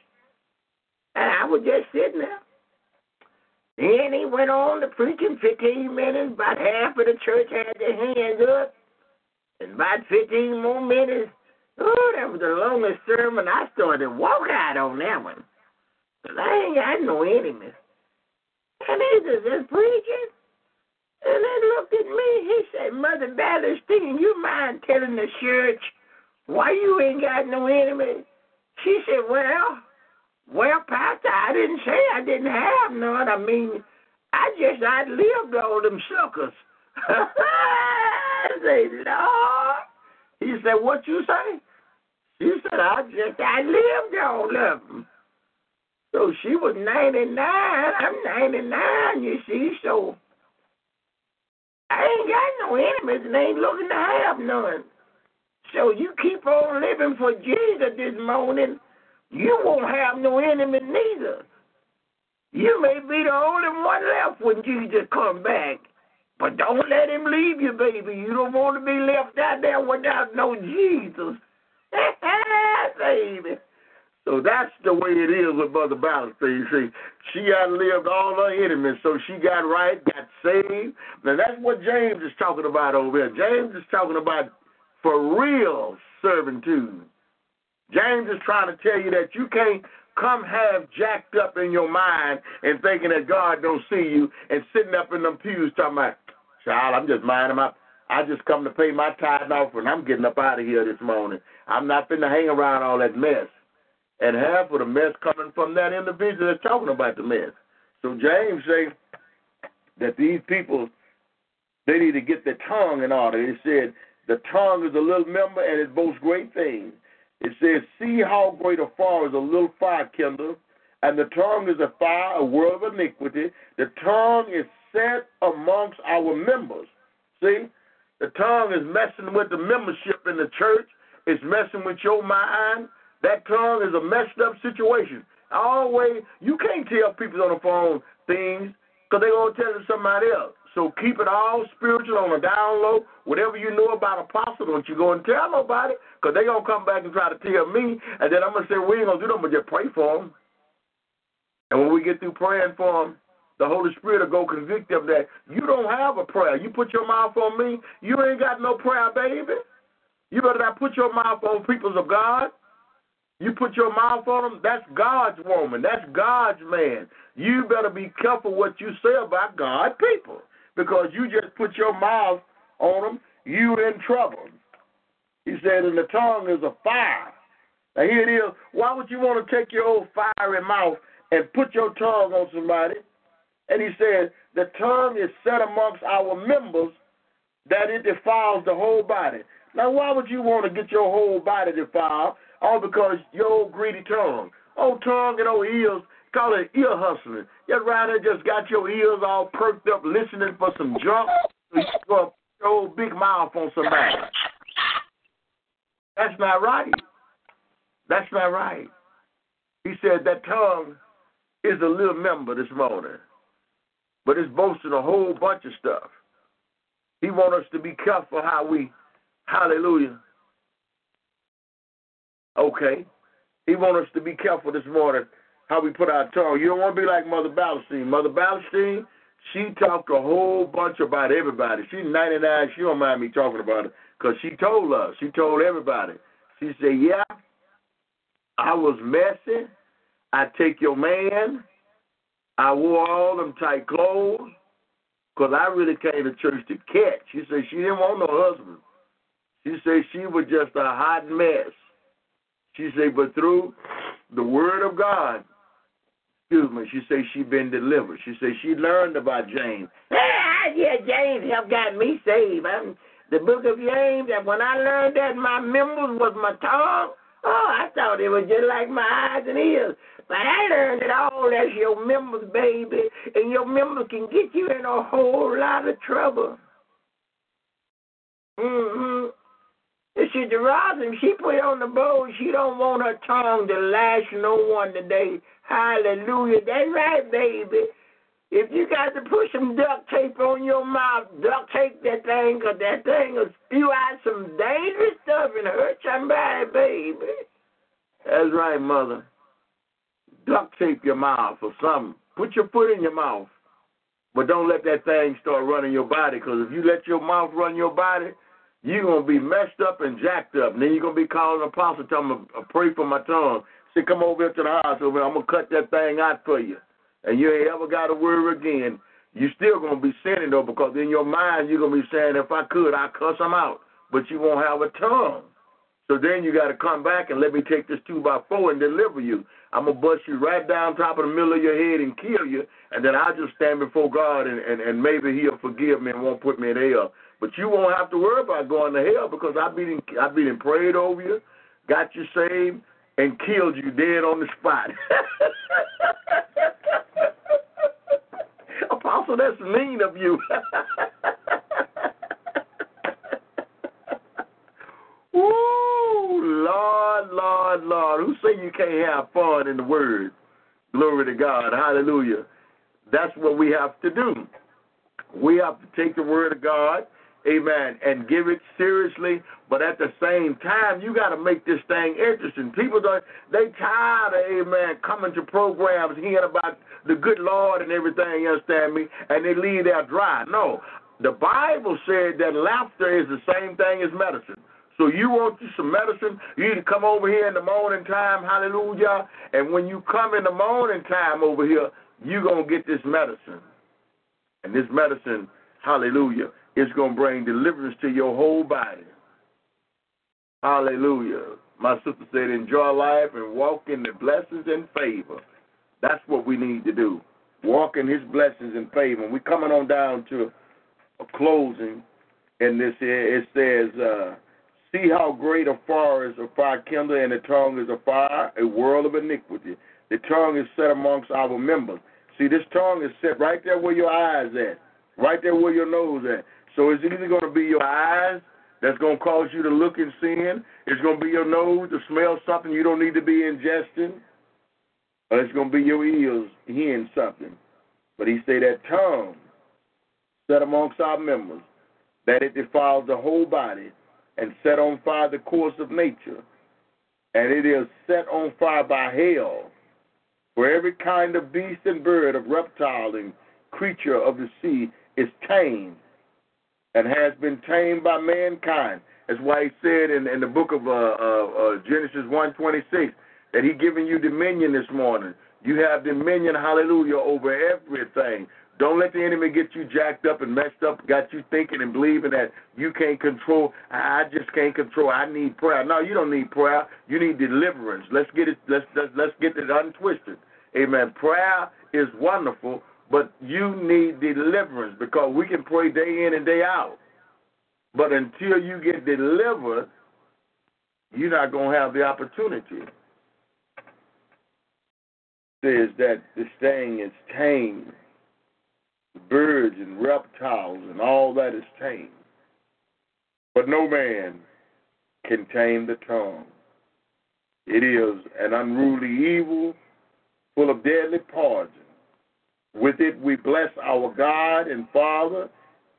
S3: And I was just sitting there. Then he went on to preaching 15 minutes. About half of the church had their hands up. And about 15 more minutes, oh, that was the longest sermon. I started to walk out on that one. Because I ain't got no enemies. And he was just preaching. And they looked at me. He said, Mother Ballestine, you mind telling the church why you ain't got no enemies? She said, Well, well, Pastor, I didn't say I didn't have none. I mean, I just I lived all them suckers. I say, Lord. He said, What you say? She said, I just I lived all of them. So she was 99. I'm 99, you see. So I ain't got no enemies and ain't looking to have none. So you keep on living for Jesus this morning you won't have no enemy neither. You may be the only one left when Jesus come back. But don't let him leave you, baby. You don't want to be left out there without no Jesus. baby. So that's the way it is with Mother Ballestine. See, she outlived all her enemies, so she got right, got saved. Now that's what James is talking about over here. James is talking about for real servitude. James is trying to tell you that you can't come half jacked up in your mind and thinking that God don't see you and sitting up in them pews talking about, child, I'm just minding my I just come to pay my tithe and offering. I'm getting up out of here this morning. I'm not finna hang around all that mess. And half of the mess coming from that individual that's talking about the mess. So James says that these people they need to get their tongue in order. He said the tongue is a little member and it boasts great things. It says, See how great a fire is a little fire kindled, and the tongue is a fire, a world of iniquity. The tongue is set amongst our members. See? The tongue is messing with the membership in the church. It's messing with your mind. That tongue is a messed up situation. Always, you can't tell people on the phone things because they're going to tell it to somebody else. So keep it all spiritual on the down low. Whatever you know about apostle, don't you go and tell nobody because they're going to come back and try to tell me. And then I'm going to say, we ain't going to do nothing but just pray for them. And when we get through praying for them, the Holy Spirit will go convict them that you don't have a prayer. You put your mouth on me, you ain't got no prayer, baby. You better not put your mouth on peoples of God. You put your mouth on them, that's God's woman. That's God's man. You better be careful what you say about God people because you just put your mouth on them, you in trouble. He said, and the tongue is a fire. Now here it is. Why would you want to take your old fiery mouth and put your tongue on somebody? And he said, the tongue is set amongst our members that it defiles the whole body. Now, why would you want to get your whole body defiled? All because your old greedy tongue. Old tongue and old ears, call it ear hustling. That rider just got your ears all perked up listening for some junk. So you your old big mouth on somebody. That's not right. That's not right. He said that tongue is a little member this morning, but it's boasting a whole bunch of stuff. He wants us to be careful how we, hallelujah. Okay. He wants us to be careful this morning how we put our tongue. You don't want to be like Mother Ballestine. Mother Ballestine, she talked a whole bunch about everybody. She's 99. She don't mind me talking about it because she told us. She told everybody. She said, yeah, I was messy. I take your man. I wore all them tight clothes because I really came to church to catch. She said she didn't want no husband. She said she was just a hot mess. She said, but through the word of God, excuse me, she said she been delivered. She said she learned about James. Ah, yeah, James helped got me saved. I'm, the book of James, and when I learned that my members was my tongue, oh, I thought it was just like my eyes and ears. But I learned that all that's your members, baby, and your members can get you in a whole lot of trouble. Mm-hmm. She Jerusalem, she put on the bowl, she don't want her tongue to lash no one today. Hallelujah. That's right, baby. If you got to put some duct tape on your mouth, duct tape that thing, because that thing will spew out some dangerous stuff and hurt somebody, baby. That's right, mother. Duct tape your mouth or something. Put your foot in your mouth. But don't let that thing start running your body, because if you let your mouth run your body, you're to be messed up and jacked up. And then you're to be calling an apostle, telling him, pray for my tongue. Say, come over here to the house, over I'm going to cut that thing out for you and you ain't ever got to worry again, You're still to be sinning, though, because in your mind, you're to be saying, if I could, I'd cuss them out. But you won't have a tongue. So then you got to come back and let me take this two by four and deliver you. I'm to bust you right down top of the middle of your head and kill you, and then I'll just stand before God, and, and, and maybe he'll forgive me and won't put me in hell. But you won't have to worry about going to hell because I've been, I've been prayed over you, got you saved, and killed you dead on the spot. Apostle, that's mean of you. Ooh, Lord, Lord, Lord. Who say you can't have fun in the Word? Glory to God. Hallelujah. That's what we have to do. We have to take the word of God, amen, and give it seriously. But at the same time, you got to make this thing interesting. People don't, they tired of, amen, coming to programs, hearing about the good Lord and everything, you understand me, and they leave there dry. No. The Bible said that laughter is the same thing as medicine. So you want you some medicine, you need to come over here in the morning time, hallelujah. And when you come in the morning time over here, you're going to get this medicine. And this medicine, hallelujah, is going to bring deliverance to your whole body. Hallelujah. My sister said, enjoy life and walk in the blessings and favor. That's what we need to do. Walk in his blessings and favor. And we're coming on down to a closing in this. It says, uh, See how great a fire is a fire kindled, and the tongue is a fire, a world of iniquity. The tongue is set amongst our members. See, this tongue is set right there where your eyes at, right there where your nose at. So it's either going to be your eyes that's going to cause you to look and sin. It's going to be your nose to smell something you don't need to be ingesting. Or it's going to be your ears hearing something. But he say that tongue set amongst our members, that it defiles the whole body and set on fire the course of nature. And it is set on fire by hell. For every kind of beast and bird, of reptile and creature of the sea is tamed and has been tamed by mankind. That's why he said in, in the book of uh, uh, uh, Genesis 1:26 that he given you dominion this morning. You have dominion, hallelujah, over everything. Don't let the enemy get you jacked up and messed up, got you thinking and believing that you can't control. I just can't control. I need prayer. No, you don't need prayer. You need deliverance. Let's get it. Let's let's, let's get it untwisted. Amen. Prayer is wonderful, but you need deliverance because we can pray day in and day out. But until you get delivered, you're not going to have the opportunity. Says that this thing is tamed birds and reptiles and all that is tamed. But no man can tame the tongue. It is an unruly evil full of deadly poison. With it we bless our God and Father,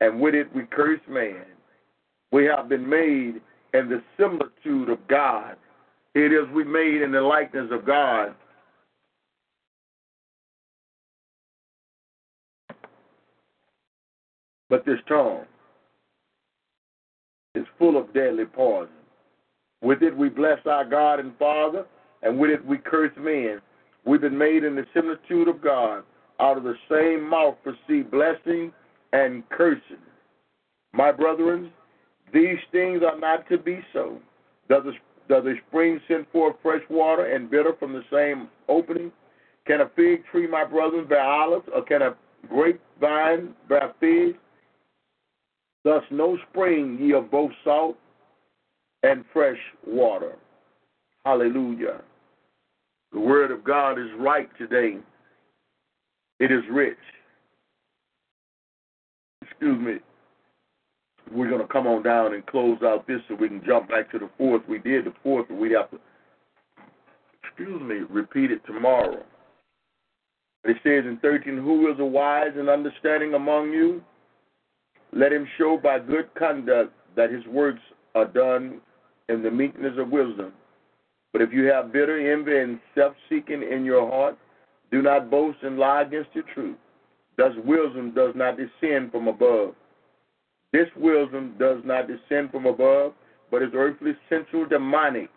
S3: and with it we curse man. We have been made in the similitude of God. It is we made in the likeness of God. But this tongue is full of deadly poison. With it we bless our God and Father, and with it we curse men. We've been made in the similitude of God. Out of the same mouth proceed blessing and cursing. My brethren, these things are not to be so. Does a, does a spring send forth fresh water and bitter from the same opening? Can a fig tree, my brethren, bear olives, or can a grapevine bear figs? Thus, no spring yield both salt and fresh water. Hallelujah. The word of God is right today. It is rich. Excuse me. We're going to come on down and close out this so we can jump back to the fourth. We did the fourth, but we have to, excuse me, repeat it tomorrow. It says in 13, Who is a wise and understanding among you? Let him show by good conduct that his works are done in the meekness of wisdom. But if you have bitter envy and self seeking in your heart, do not boast and lie against the truth. Thus, wisdom does not descend from above. This wisdom does not descend from above, but is earthly, sensual, demonic.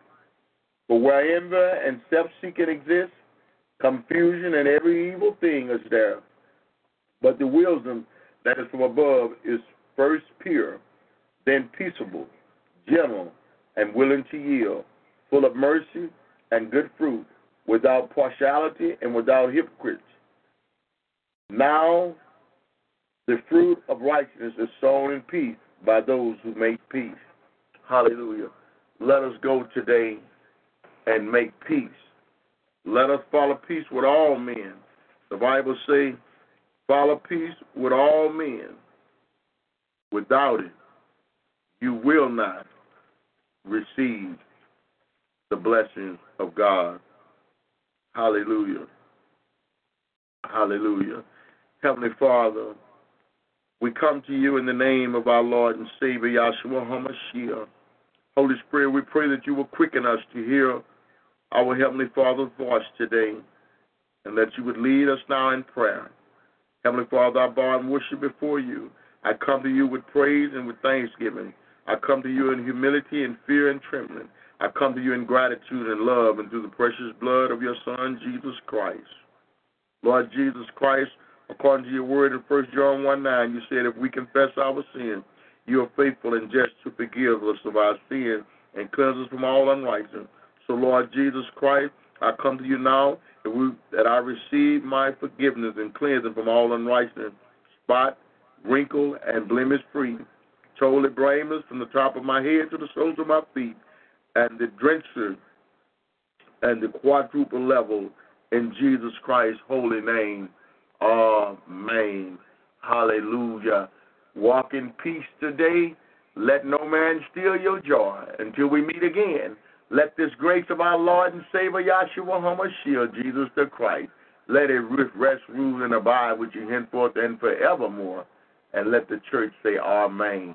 S3: For where envy and self seeking exist, confusion and every evil thing is there. But the wisdom that is from above is first pure, then peaceable, gentle, and willing to yield, full of mercy and good fruit, without partiality and without hypocrites. Now the fruit of righteousness is sown in peace by those who make peace. Hallelujah. Let us go today and make peace. Let us follow peace with all men. The Bible says Follow peace with all men. Without it, you will not receive the blessings of God. Hallelujah. Hallelujah. Heavenly Father, We come to you in the name of our Lord and Savior, Yahshua HaMashiach. Holy Spirit, we pray that you will quicken us to hear our Heavenly Father's voice today and that you would lead us now in prayer. Heavenly Father, I bow and worship before you. I come to you with praise and with thanksgiving. I come to you in humility and fear and trembling. I come to you in gratitude and love and through the precious blood of your Son, Jesus Christ. Lord Jesus Christ, according to your word in 1 John 1 9, you said, If we confess our sin, you are faithful and just to forgive us of our sin and cleanse us from all unrighteousness. So, Lord Jesus Christ, I come to you now that, we, that I receive my forgiveness and cleansing from all unrighteousness, spot, wrinkle, and blemish free, totally blameless from the top of my head to the soles of my feet, and the drencher and the quadruple level in Jesus Christ's holy name. Amen. Hallelujah. Walk in peace today. Let no man steal your joy until we meet again. Let this grace of our Lord and Savior Yahshua HaMashiach, Jesus the Christ, let it rest, rule, and abide with you henceforth and forevermore. And let the church say, Amen.